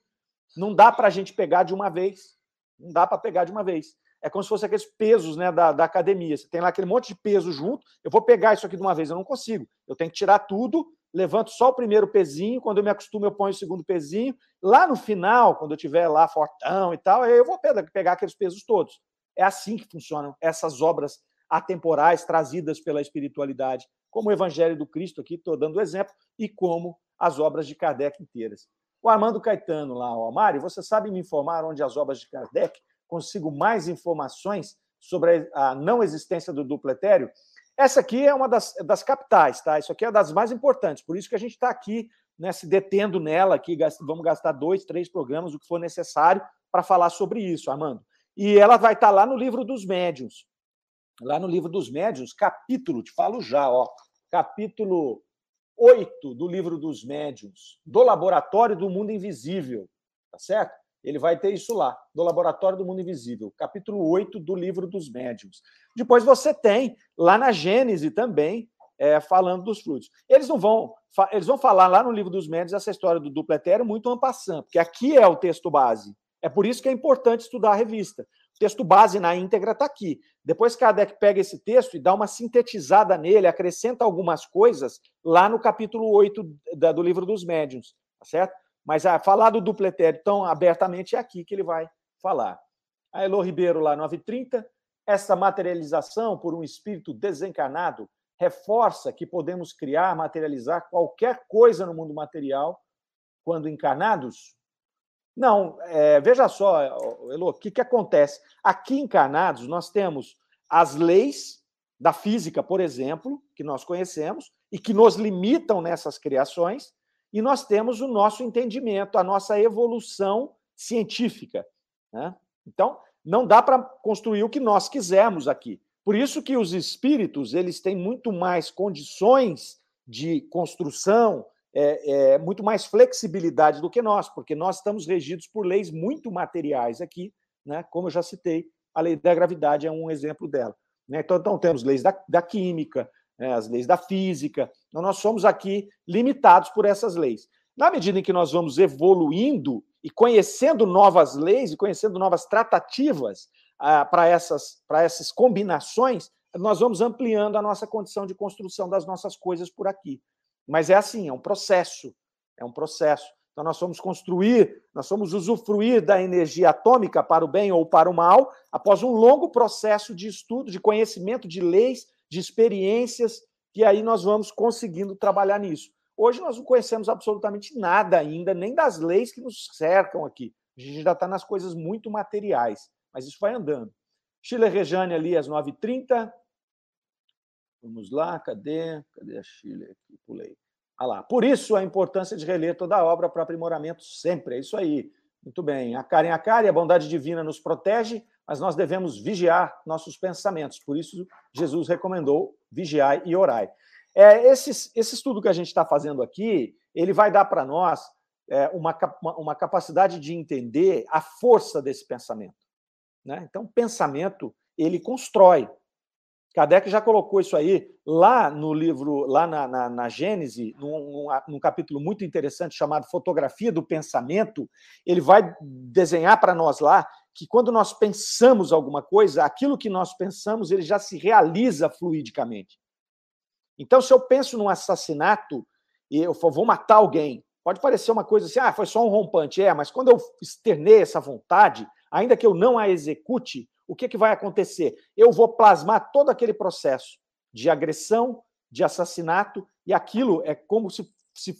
Não dá para a gente pegar de uma vez. Não dá para pegar de uma vez. É como se fosse aqueles pesos né, da, da academia. Você tem lá aquele monte de peso junto. Eu vou pegar isso aqui de uma vez, eu não consigo. Eu tenho que tirar tudo, levanto só o primeiro pezinho. Quando eu me acostumo, eu ponho o segundo pezinho. Lá no final, quando eu estiver lá fortão e tal, eu vou pegar aqueles pesos todos. É assim que funcionam essas obras atemporais trazidas pela espiritualidade, como o Evangelho do Cristo, aqui estou dando exemplo, e como as obras de Kardec inteiras. O Armando Caetano lá, ó, Mário, você sabe me informar onde as obras de Kardec consigo mais informações sobre a não existência do duplo etéreo? Essa aqui é uma das, das capitais, tá? Isso aqui é das mais importantes, por isso que a gente está aqui né, se detendo nela, aqui, vamos gastar dois, três programas, o que for necessário, para falar sobre isso, Armando. E ela vai estar tá lá no livro dos médiuns. Lá no livro dos médiuns, capítulo, te falo já, ó, capítulo 8 do livro dos médiuns, do Laboratório do Mundo Invisível, tá certo? Ele vai ter isso lá, do Laboratório do Mundo Invisível, capítulo 8 do livro dos médiuns. Depois você tem lá na Gênese também, é, falando dos frutos. Eles não vão, eles vão falar lá no livro dos médiuns essa história do duplo etéreo muito ampassando, porque aqui é o texto base. É por isso que é importante estudar a revista. O texto base na íntegra está aqui. Depois Kardec pega esse texto e dá uma sintetizada nele, acrescenta algumas coisas lá no capítulo 8 do livro dos médiuns, tá certo? Mas ah, falar do duplo etéreo tão abertamente é aqui que ele vai falar. A Elo Ribeiro, lá 930, essa materialização por um espírito desencarnado reforça que podemos criar, materializar qualquer coisa no mundo material quando encarnados? Não, é, veja só, Elo, o que, que acontece? Aqui encarnados, nós temos as leis da física, por exemplo, que nós conhecemos e que nos limitam nessas criações, e nós temos o nosso entendimento, a nossa evolução científica. Né? Então, não dá para construir o que nós quisermos aqui. Por isso que os espíritos eles têm muito mais condições de construção, é, é, muito mais flexibilidade do que nós, porque nós estamos regidos por leis muito materiais aqui, né? como eu já citei, a lei da gravidade é um exemplo dela. Né? Então, então, temos leis da, da química, né? as leis da física, então nós somos aqui limitados por essas leis. Na medida em que nós vamos evoluindo e conhecendo novas leis e conhecendo novas tratativas ah, para essas, essas combinações, nós vamos ampliando a nossa condição de construção das nossas coisas por aqui. Mas é assim, é um processo, é um processo. Então nós vamos construir, nós vamos usufruir da energia atômica para o bem ou para o mal, após um longo processo de estudo, de conhecimento de leis, de experiências, que aí nós vamos conseguindo trabalhar nisso. Hoje nós não conhecemos absolutamente nada ainda, nem das leis que nos cercam aqui. A gente ainda está nas coisas muito materiais, mas isso vai andando. Chile Rejane ali às 9h30, Vamos lá, cadê? Cadê a Chile aqui? Pulei. Ah lá. Por isso a importância de reler toda a obra para aprimoramento sempre. É isso aí. Muito bem. A cara em a cara e a bondade divina nos protege, mas nós devemos vigiar nossos pensamentos. Por isso Jesus recomendou vigiar e orar. É, esse, esse estudo que a gente está fazendo aqui, ele vai dar para nós é, uma, uma capacidade de entender a força desse pensamento. Né? Então, pensamento, ele constrói. Kardec já colocou isso aí lá no livro, lá na, na, na Gênese, num, num, capítulo muito interessante chamado Fotografia do Pensamento. Ele vai desenhar para nós lá que quando nós pensamos alguma coisa, aquilo que nós pensamos ele já se realiza fluidicamente. Então, se eu penso num assassinato e eu vou matar alguém, pode parecer uma coisa assim, ah, foi só um rompante. É, mas quando eu externei essa vontade, ainda que eu não a execute, o que, que vai acontecer? Eu vou plasmar todo aquele processo de agressão, de assassinato, e aquilo é como se se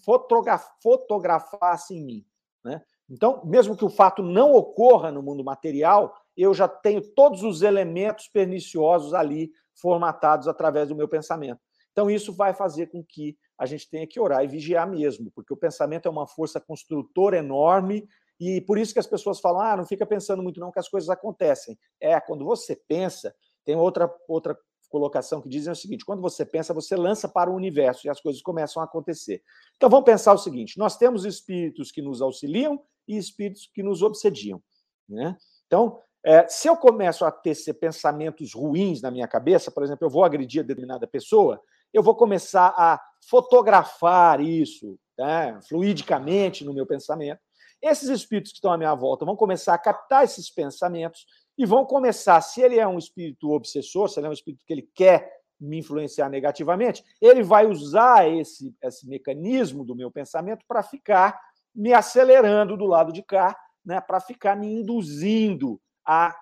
fotografasse em mim. Né? Então, mesmo que o fato não ocorra no mundo material, eu já tenho todos os elementos perniciosos ali formatados através do meu pensamento. Então, isso vai fazer com que a gente tenha que orar e vigiar mesmo, porque o pensamento é uma força construtora enorme e por isso que as pessoas falam: ah, não fica pensando muito, não, que as coisas acontecem. É, quando você pensa, tem outra, outra colocação que dizem o seguinte: quando você pensa, você lança para o universo e as coisas começam a acontecer. Então vamos pensar o seguinte: nós temos espíritos que nos auxiliam e espíritos que nos obsediam. Né? Então, é, se eu começo a ter pensamentos ruins na minha cabeça, por exemplo, eu vou agredir a determinada pessoa, eu vou começar a fotografar isso né, fluidicamente no meu pensamento esses espíritos que estão à minha volta vão começar a captar esses pensamentos e vão começar, se ele é um espírito obsessor, se ele é um espírito que ele quer me influenciar negativamente, ele vai usar esse, esse mecanismo do meu pensamento para ficar me acelerando do lado de cá, né, para ficar me induzindo a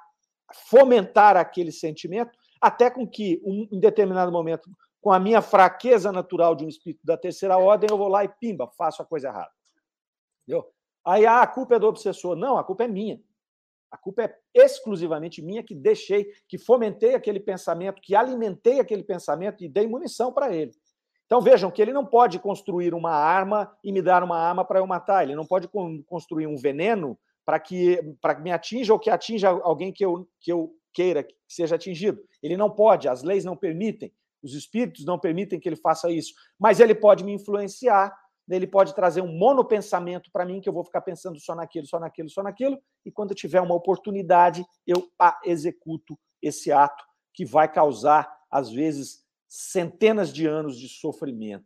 fomentar aquele sentimento, até com que, um, em determinado momento, com a minha fraqueza natural de um espírito da terceira ordem, eu vou lá e pimba, faço a coisa errada. Entendeu? Aí ah, a culpa é do obsessor. Não, a culpa é minha. A culpa é exclusivamente minha que deixei, que fomentei aquele pensamento, que alimentei aquele pensamento e dei munição para ele. Então vejam que ele não pode construir uma arma e me dar uma arma para eu matar. Ele não pode construir um veneno para que para me atinja ou que atinja alguém que eu, que eu queira que seja atingido. Ele não pode, as leis não permitem, os espíritos não permitem que ele faça isso. Mas ele pode me influenciar ele pode trazer um monopensamento para mim, que eu vou ficar pensando só naquilo, só naquilo, só naquilo, e quando tiver uma oportunidade, eu executo esse ato que vai causar, às vezes, centenas de anos de sofrimento.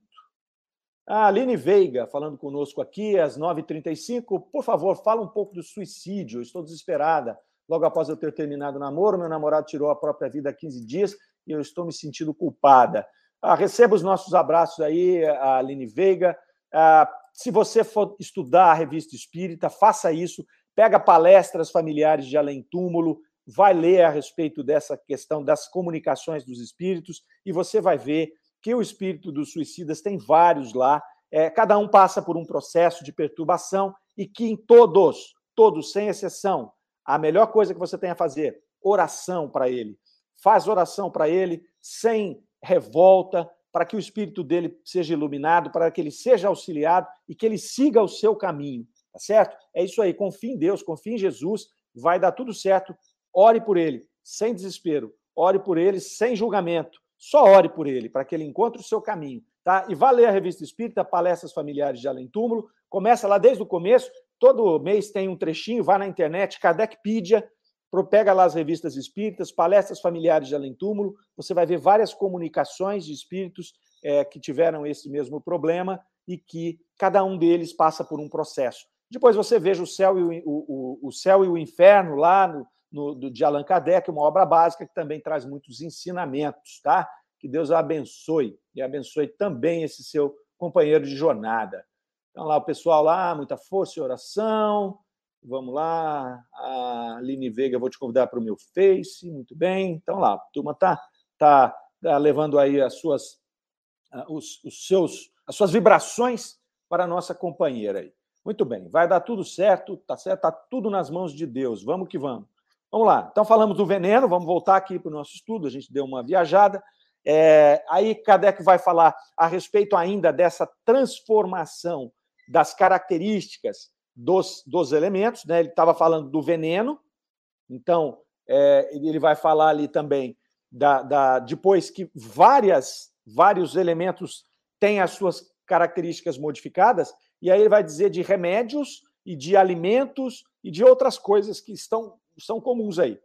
A Aline Veiga, falando conosco aqui, às 9h35, por favor, fala um pouco do suicídio. Eu estou desesperada. Logo após eu ter terminado o namoro, meu namorado tirou a própria vida há 15 dias e eu estou me sentindo culpada. Ah, receba os nossos abraços aí, a Aline Veiga. Ah, se você for estudar a revista espírita, faça isso. Pega palestras familiares de além túmulo, vai ler a respeito dessa questão das comunicações dos espíritos e você vai ver que o espírito dos suicidas tem vários lá. É, cada um passa por um processo de perturbação e que em todos, todos sem exceção, a melhor coisa que você tem a fazer, oração para ele. Faz oração para ele sem revolta, para que o espírito dele seja iluminado, para que ele seja auxiliado e que ele siga o seu caminho, tá certo? É isso aí, confie em Deus, confie em Jesus, vai dar tudo certo. Ore por ele, sem desespero. Ore por ele sem julgamento. Só ore por ele, para que ele encontre o seu caminho, tá? E vá ler a revista Espírita, Palestras Familiares de Além Túmulo. Começa lá desde o começo, todo mês tem um trechinho, vá na internet, Kardecpedia, pega lá as revistas espíritas, palestras familiares de além túmulo, você vai ver várias comunicações de espíritos é, que tiveram esse mesmo problema e que cada um deles passa por um processo. Depois você veja o céu e o, o, o céu e o inferno lá no, no, de Allan Kardec, uma obra básica que também traz muitos ensinamentos, tá? Que Deus abençoe e abençoe também esse seu companheiro de jornada. Então lá o pessoal lá, muita força e oração. Vamos lá, a Aline Veiga, vou te convidar para o meu Face, muito bem. Então lá, a turma está tá, tá levando aí as suas, os, os, seus, as suas vibrações para a nossa companheira aí. Muito bem, vai dar tudo certo, tá certo, tá tudo nas mãos de Deus. Vamos que vamos. Vamos lá. Então falamos do veneno, vamos voltar aqui para o nosso estudo. A gente deu uma viajada. É, aí Kardec vai falar a respeito ainda dessa transformação das características dos, dos elementos, né? Ele estava falando do veneno, então é, ele vai falar ali também da, da, depois que várias vários elementos têm as suas características modificadas, e aí ele vai dizer de remédios e de alimentos e de outras coisas que estão são comuns aí.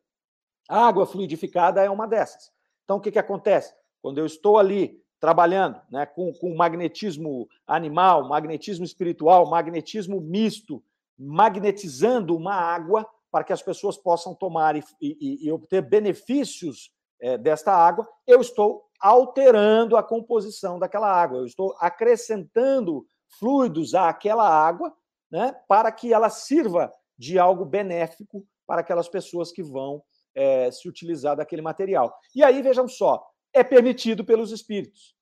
A água fluidificada é uma dessas. Então o que, que acontece? Quando eu estou ali trabalhando né, com, com magnetismo animal, magnetismo espiritual, magnetismo misto, magnetizando uma água para que as pessoas possam tomar e, e, e obter benefícios é, desta água, eu estou alterando a composição daquela água, eu estou acrescentando fluidos àquela água né, para que ela sirva de algo benéfico para aquelas pessoas que vão é, se utilizar daquele material. E aí, vejam só, é permitido pelos espíritos.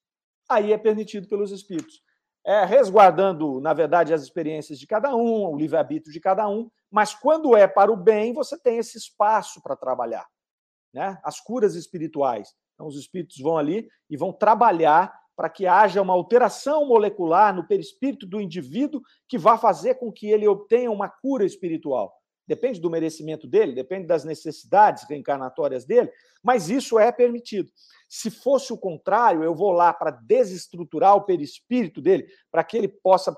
Aí é permitido pelos espíritos. É, resguardando, na verdade, as experiências de cada um, o livre-arbítrio de cada um, mas quando é para o bem, você tem esse espaço para trabalhar. Né? As curas espirituais. Então, os espíritos vão ali e vão trabalhar para que haja uma alteração molecular no perispírito do indivíduo que vá fazer com que ele obtenha uma cura espiritual. Depende do merecimento dele, depende das necessidades reencarnatórias dele, mas isso é permitido. Se fosse o contrário, eu vou lá para desestruturar o perispírito dele, para que ele possa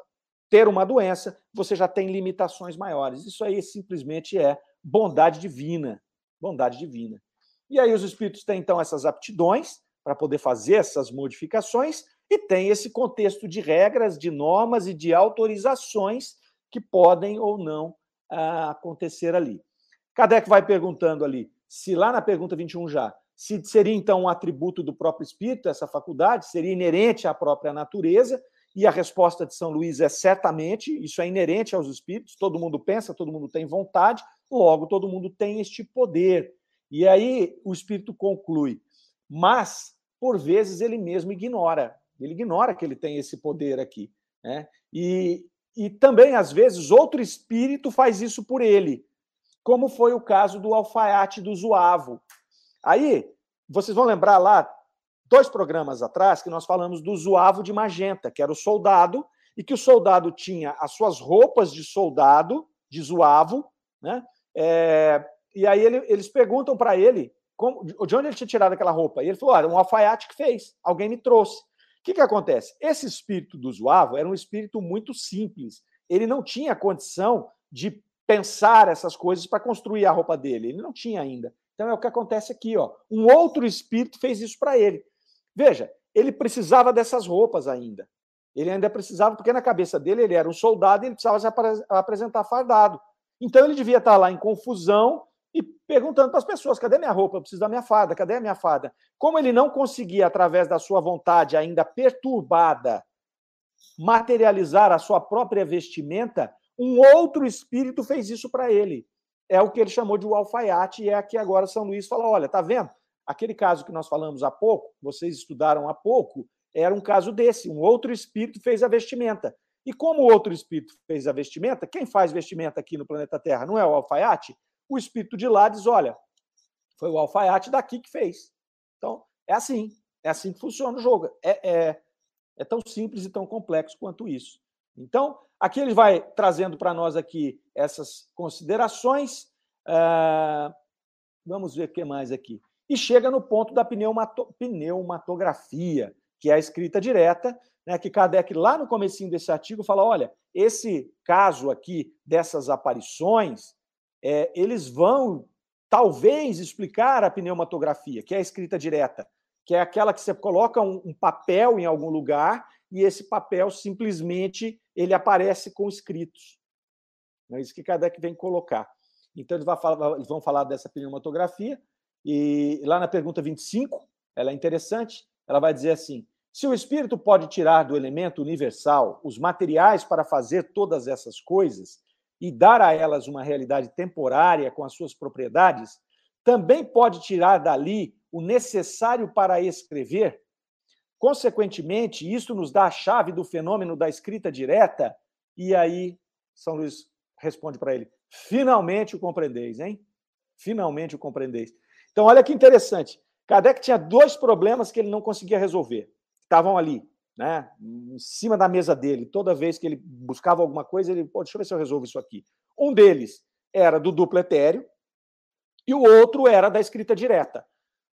ter uma doença, você já tem limitações maiores. Isso aí simplesmente é bondade divina. Bondade divina. E aí os espíritos têm então essas aptidões para poder fazer essas modificações e tem esse contexto de regras, de normas e de autorizações que podem ou não acontecer ali. Kardec vai perguntando ali, se lá na pergunta 21 já, se seria então um atributo do próprio espírito, essa faculdade, seria inerente à própria natureza, e a resposta de São Luís é certamente, isso é inerente aos espíritos, todo mundo pensa, todo mundo tem vontade, logo todo mundo tem este poder. E aí o espírito conclui, mas por vezes ele mesmo ignora, ele ignora que ele tem esse poder aqui. Né? E, e também, às vezes, outro espírito faz isso por ele, como foi o caso do alfaiate do Zuavo. Aí, vocês vão lembrar lá, dois programas atrás que nós falamos do Zuavo de Magenta, que era o soldado, e que o soldado tinha as suas roupas de soldado, de Zuavo, né? É, e aí ele, eles perguntam para ele como, de onde ele tinha tirado aquela roupa. E ele falou: olha, um alfaiate que fez, alguém me trouxe. O que, que acontece? Esse espírito do Zuavo era um espírito muito simples. Ele não tinha condição de pensar essas coisas para construir a roupa dele. Ele não tinha ainda. Então é o que acontece aqui, ó. Um outro espírito fez isso para ele. Veja, ele precisava dessas roupas ainda. Ele ainda precisava, porque na cabeça dele ele era um soldado e ele precisava se apresentar fardado. Então ele devia estar lá em confusão perguntando para as pessoas: cadê minha roupa? Eu preciso da minha farda, cadê a minha farda? Como ele não conseguia, através da sua vontade ainda perturbada, materializar a sua própria vestimenta, um outro espírito fez isso para ele. É o que ele chamou de o alfaiate, e é aqui agora São Luís fala: olha, tá vendo? Aquele caso que nós falamos há pouco, vocês estudaram há pouco, era um caso desse. Um outro espírito fez a vestimenta. E como o outro espírito fez a vestimenta, quem faz vestimenta aqui no planeta Terra não é o alfaiate? O espírito de lá diz: olha, foi o alfaiate daqui que fez. Então, é assim. É assim que funciona o jogo. É, é, é tão simples e tão complexo quanto isso. Então, aqui ele vai trazendo para nós aqui essas considerações. Uh, vamos ver o que mais aqui e chega no ponto da pneumato, pneumatografia, que é a escrita direta, né, que Kardec, lá no comecinho desse artigo, fala, olha, esse caso aqui dessas aparições, é, eles vão, talvez, explicar a pneumatografia, que é a escrita direta, que é aquela que você coloca um, um papel em algum lugar e esse papel simplesmente ele aparece com escritos. É isso que Kardec vem colocar. Então, eles, vão falar dessa pneumatografia, e lá na pergunta 25, ela é interessante, ela vai dizer assim: se o espírito pode tirar do elemento universal os materiais para fazer todas essas coisas e dar a elas uma realidade temporária com as suas propriedades, também pode tirar dali o necessário para escrever. Consequentemente, isso nos dá a chave do fenômeno da escrita direta. E aí, São Luís responde para ele: finalmente o compreendeis, hein? Finalmente o compreendeis. Então, olha que interessante. Kardec tinha dois problemas que ele não conseguia resolver. Estavam ali, né, em cima da mesa dele. Toda vez que ele buscava alguma coisa, ele, pô, deixa eu ver se eu resolvo isso aqui. Um deles era do duplo etéreo e o outro era da escrita direta.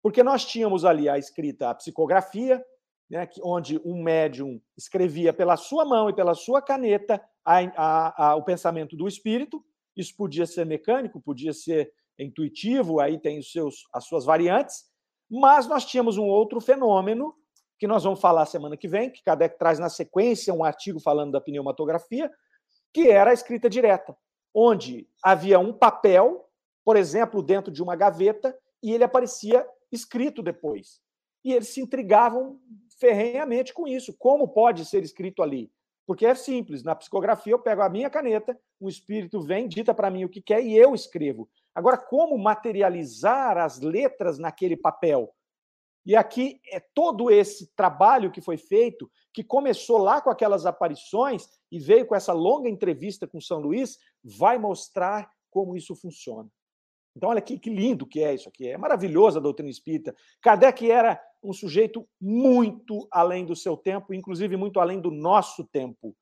Porque nós tínhamos ali a escrita, a psicografia, né, onde um médium escrevia pela sua mão e pela sua caneta a, a, a, o pensamento do espírito. Isso podia ser mecânico, podia ser intuitivo, aí tem os seus, as suas variantes, mas nós tínhamos um outro fenômeno que nós vamos falar semana que vem, que Kardec traz na sequência um artigo falando da pneumatografia, que era a escrita direta, onde havia um papel, por exemplo, dentro de uma gaveta, e ele aparecia escrito depois. E eles se intrigavam ferrenhamente com isso. Como pode ser escrito ali? Porque é simples, na psicografia eu pego a minha caneta, o espírito vem, dita para mim o que quer e eu escrevo. Agora, como materializar as letras naquele papel? E aqui é todo esse trabalho que foi feito, que começou lá com aquelas aparições e veio com essa longa entrevista com São Luís, vai mostrar como isso funciona. Então, olha que, que lindo que é isso aqui. É maravilhosa a doutrina espírita. Kardec era um sujeito muito além do seu tempo, inclusive muito além do nosso tempo.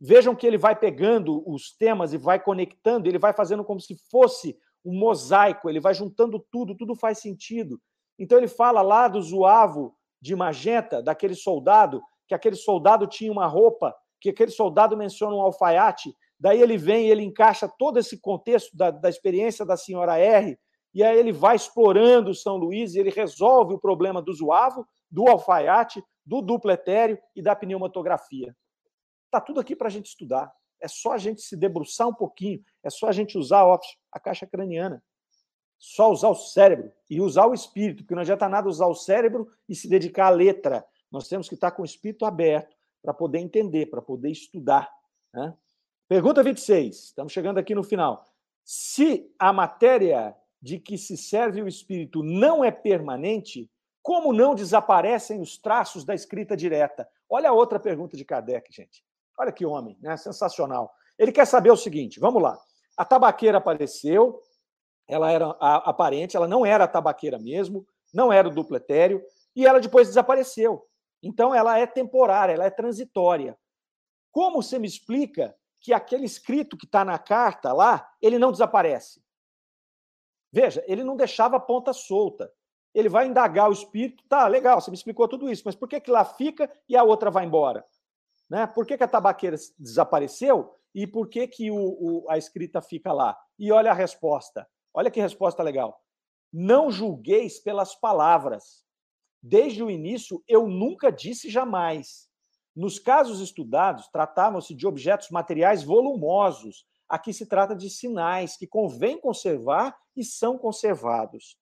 Vejam que ele vai pegando os temas e vai conectando, ele vai fazendo como se fosse um mosaico, ele vai juntando tudo, tudo faz sentido. Então ele fala lá do zoavo de magenta, daquele soldado, que aquele soldado tinha uma roupa, que aquele soldado menciona um alfaiate, daí ele vem e ele encaixa todo esse contexto da, da experiência da senhora R, e aí ele vai explorando São Luís e ele resolve o problema do zoavo, do alfaiate, do duplo etéreo e da pneumatografia. Está tudo aqui para a gente estudar. É só a gente se debruçar um pouquinho, é só a gente usar ó, a caixa craniana. Só usar o cérebro e usar o espírito, porque não adianta nada usar o cérebro e se dedicar à letra. Nós temos que estar com o espírito aberto para poder entender, para poder estudar. Né? Pergunta 26, estamos chegando aqui no final. Se a matéria de que se serve o espírito não é permanente, como não desaparecem os traços da escrita direta? Olha a outra pergunta de Kardec, gente. Olha que homem, né? Sensacional. Ele quer saber o seguinte: vamos lá. A tabaqueira apareceu, ela era aparente, ela não era tabaqueira mesmo, não era o dupletério, e ela depois desapareceu. Então ela é temporária, ela é transitória. Como você me explica que aquele escrito que está na carta lá, ele não desaparece? Veja, ele não deixava a ponta solta. Ele vai indagar o espírito, tá, legal, você me explicou tudo isso, mas por que, que lá fica e a outra vai embora? Né? Por que, que a tabaqueira desapareceu e por que, que o, o, a escrita fica lá? E olha a resposta. Olha que resposta legal. Não julgueis pelas palavras. Desde o início, eu nunca disse jamais. Nos casos estudados, tratavam-se de objetos materiais volumosos, Aqui se trata de sinais que convém conservar e são conservados.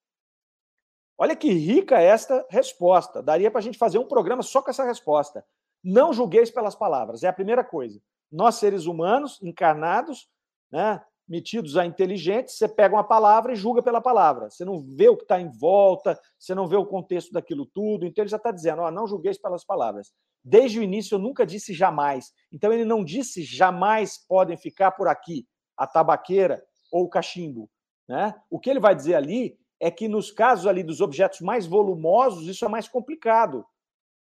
Olha que rica esta resposta. Daria para a gente fazer um programa só com essa resposta. Não julgueis pelas palavras. É a primeira coisa. Nós, seres humanos, encarnados, né, metidos a inteligentes, você pega uma palavra e julga pela palavra. Você não vê o que está em volta, você não vê o contexto daquilo tudo. Então ele já está dizendo: ó, não julgueis pelas palavras. Desde o início eu nunca disse jamais. Então ele não disse jamais podem ficar por aqui a tabaqueira ou o cachimbo. Né? O que ele vai dizer ali é que nos casos ali dos objetos mais volumosos, isso é mais complicado.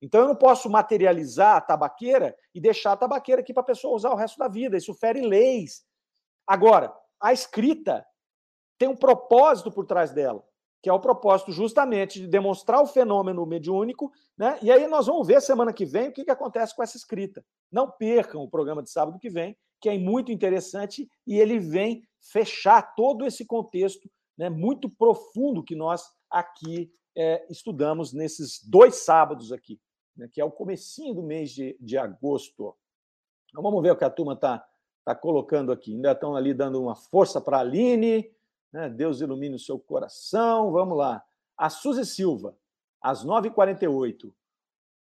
Então eu não posso materializar a tabaqueira e deixar a tabaqueira aqui para a pessoa usar o resto da vida. Isso fere leis. Agora, a escrita tem um propósito por trás dela que é o propósito justamente de demonstrar o fenômeno mediúnico, né? E aí nós vamos ver semana que vem o que, que acontece com essa escrita. Não percam o programa de sábado que vem, que é muito interessante e ele vem fechar todo esse contexto né, muito profundo que nós aqui é, estudamos nesses dois sábados aqui, né, que é o comecinho do mês de, de agosto. Então vamos ver o que a turma está tá colocando aqui. Ainda estão ali dando uma força para a Aline, né? Deus ilumine o seu coração. Vamos lá. A Suzy Silva, às 9h48.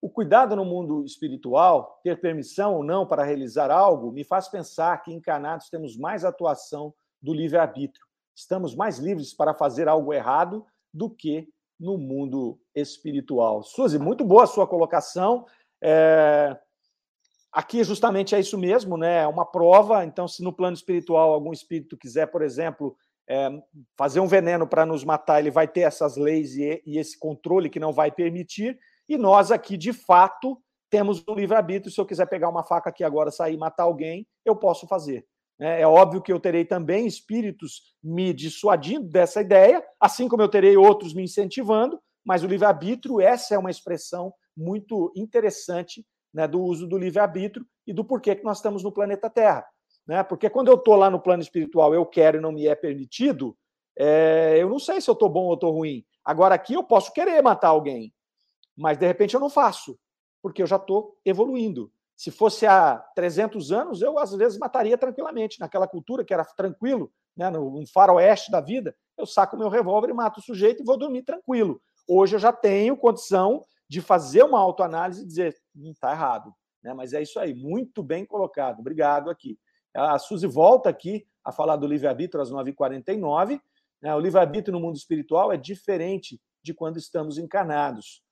O cuidado no mundo espiritual, ter permissão ou não para realizar algo, me faz pensar que encarnados temos mais atuação do livre-arbítrio. Estamos mais livres para fazer algo errado do que no mundo espiritual. Suzy, muito boa a sua colocação. É... Aqui justamente é isso mesmo, né? É uma prova. Então, se no plano espiritual algum espírito quiser, por exemplo, é, fazer um veneno para nos matar, ele vai ter essas leis e, e, esse controle que não vai permitir. E nós aqui, de fato, temos um livre-arbítrio. Se eu quiser pegar uma faca aqui agora, sair e matar alguém, eu posso fazer. É, é óbvio que eu terei também espíritos me dissuadindo dessa ideia, assim como eu terei outros me incentivando, mas o livre-arbítrio, essa é uma expressão muito interessante né, do uso do livre-arbítrio e do porquê que nós estamos no planeta Terra. Né? Porque quando eu estou lá no plano espiritual, eu quero e não me é permitido, é, eu não sei se eu estou bom ou estou ruim. Agora aqui eu posso querer matar alguém, mas de repente eu não faço, porque eu já estou evoluindo. Se fosse há 300 anos, eu às vezes mataria tranquilamente. Naquela cultura que era tranquilo, né, no faroeste da vida, eu saco meu revólver e mato o sujeito e vou dormir tranquilo. Hoje eu já tenho condição de fazer uma autoanálise e dizer, não está errado. Né? Mas é isso aí, muito bem colocado. Obrigado aqui. A Suzy volta aqui a falar do livre-arbítrio às 9h49. Né? O livre-arbítrio no mundo espiritual é diferente de quando estamos encarnados.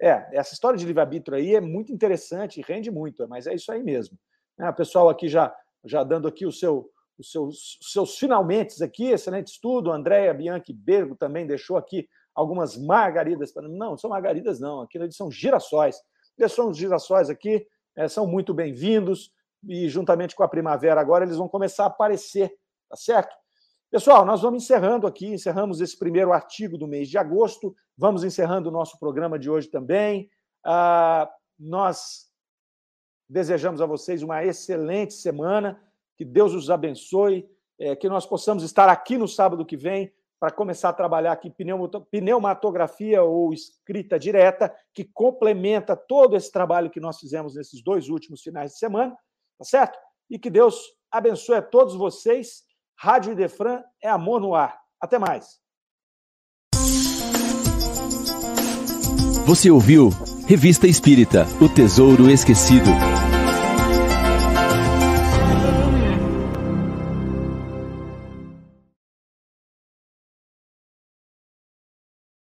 É, essa história de livre-arbítrio aí é muito interessante, rende muito, mas é isso aí mesmo. Né? O pessoal aqui já, já dando aqui o seu, os seus, seus finalmente aqui, excelente estudo. Andréia Bianchi Bergo também deixou aqui algumas margaridas. Não, não são margaridas, não. Aqui são girassóis. Deixou uns girassóis aqui, é, são muito bem-vindos e juntamente com a primavera agora eles vão começar a aparecer, tá certo? Pessoal, nós vamos encerrando aqui, encerramos esse primeiro artigo do mês de agosto, vamos encerrando o nosso programa de hoje também. Ah, nós desejamos a vocês uma excelente semana, que Deus os abençoe, é, que nós possamos estar aqui no sábado que vem para começar a trabalhar aqui pneumatografia ou escrita direta, que complementa todo esse trabalho que nós fizemos nesses dois últimos finais de semana, tá certo? E que Deus abençoe a todos vocês. Rádio Idefran é amor no ar. Até mais. Você ouviu Revista Espírita O Tesouro Esquecido.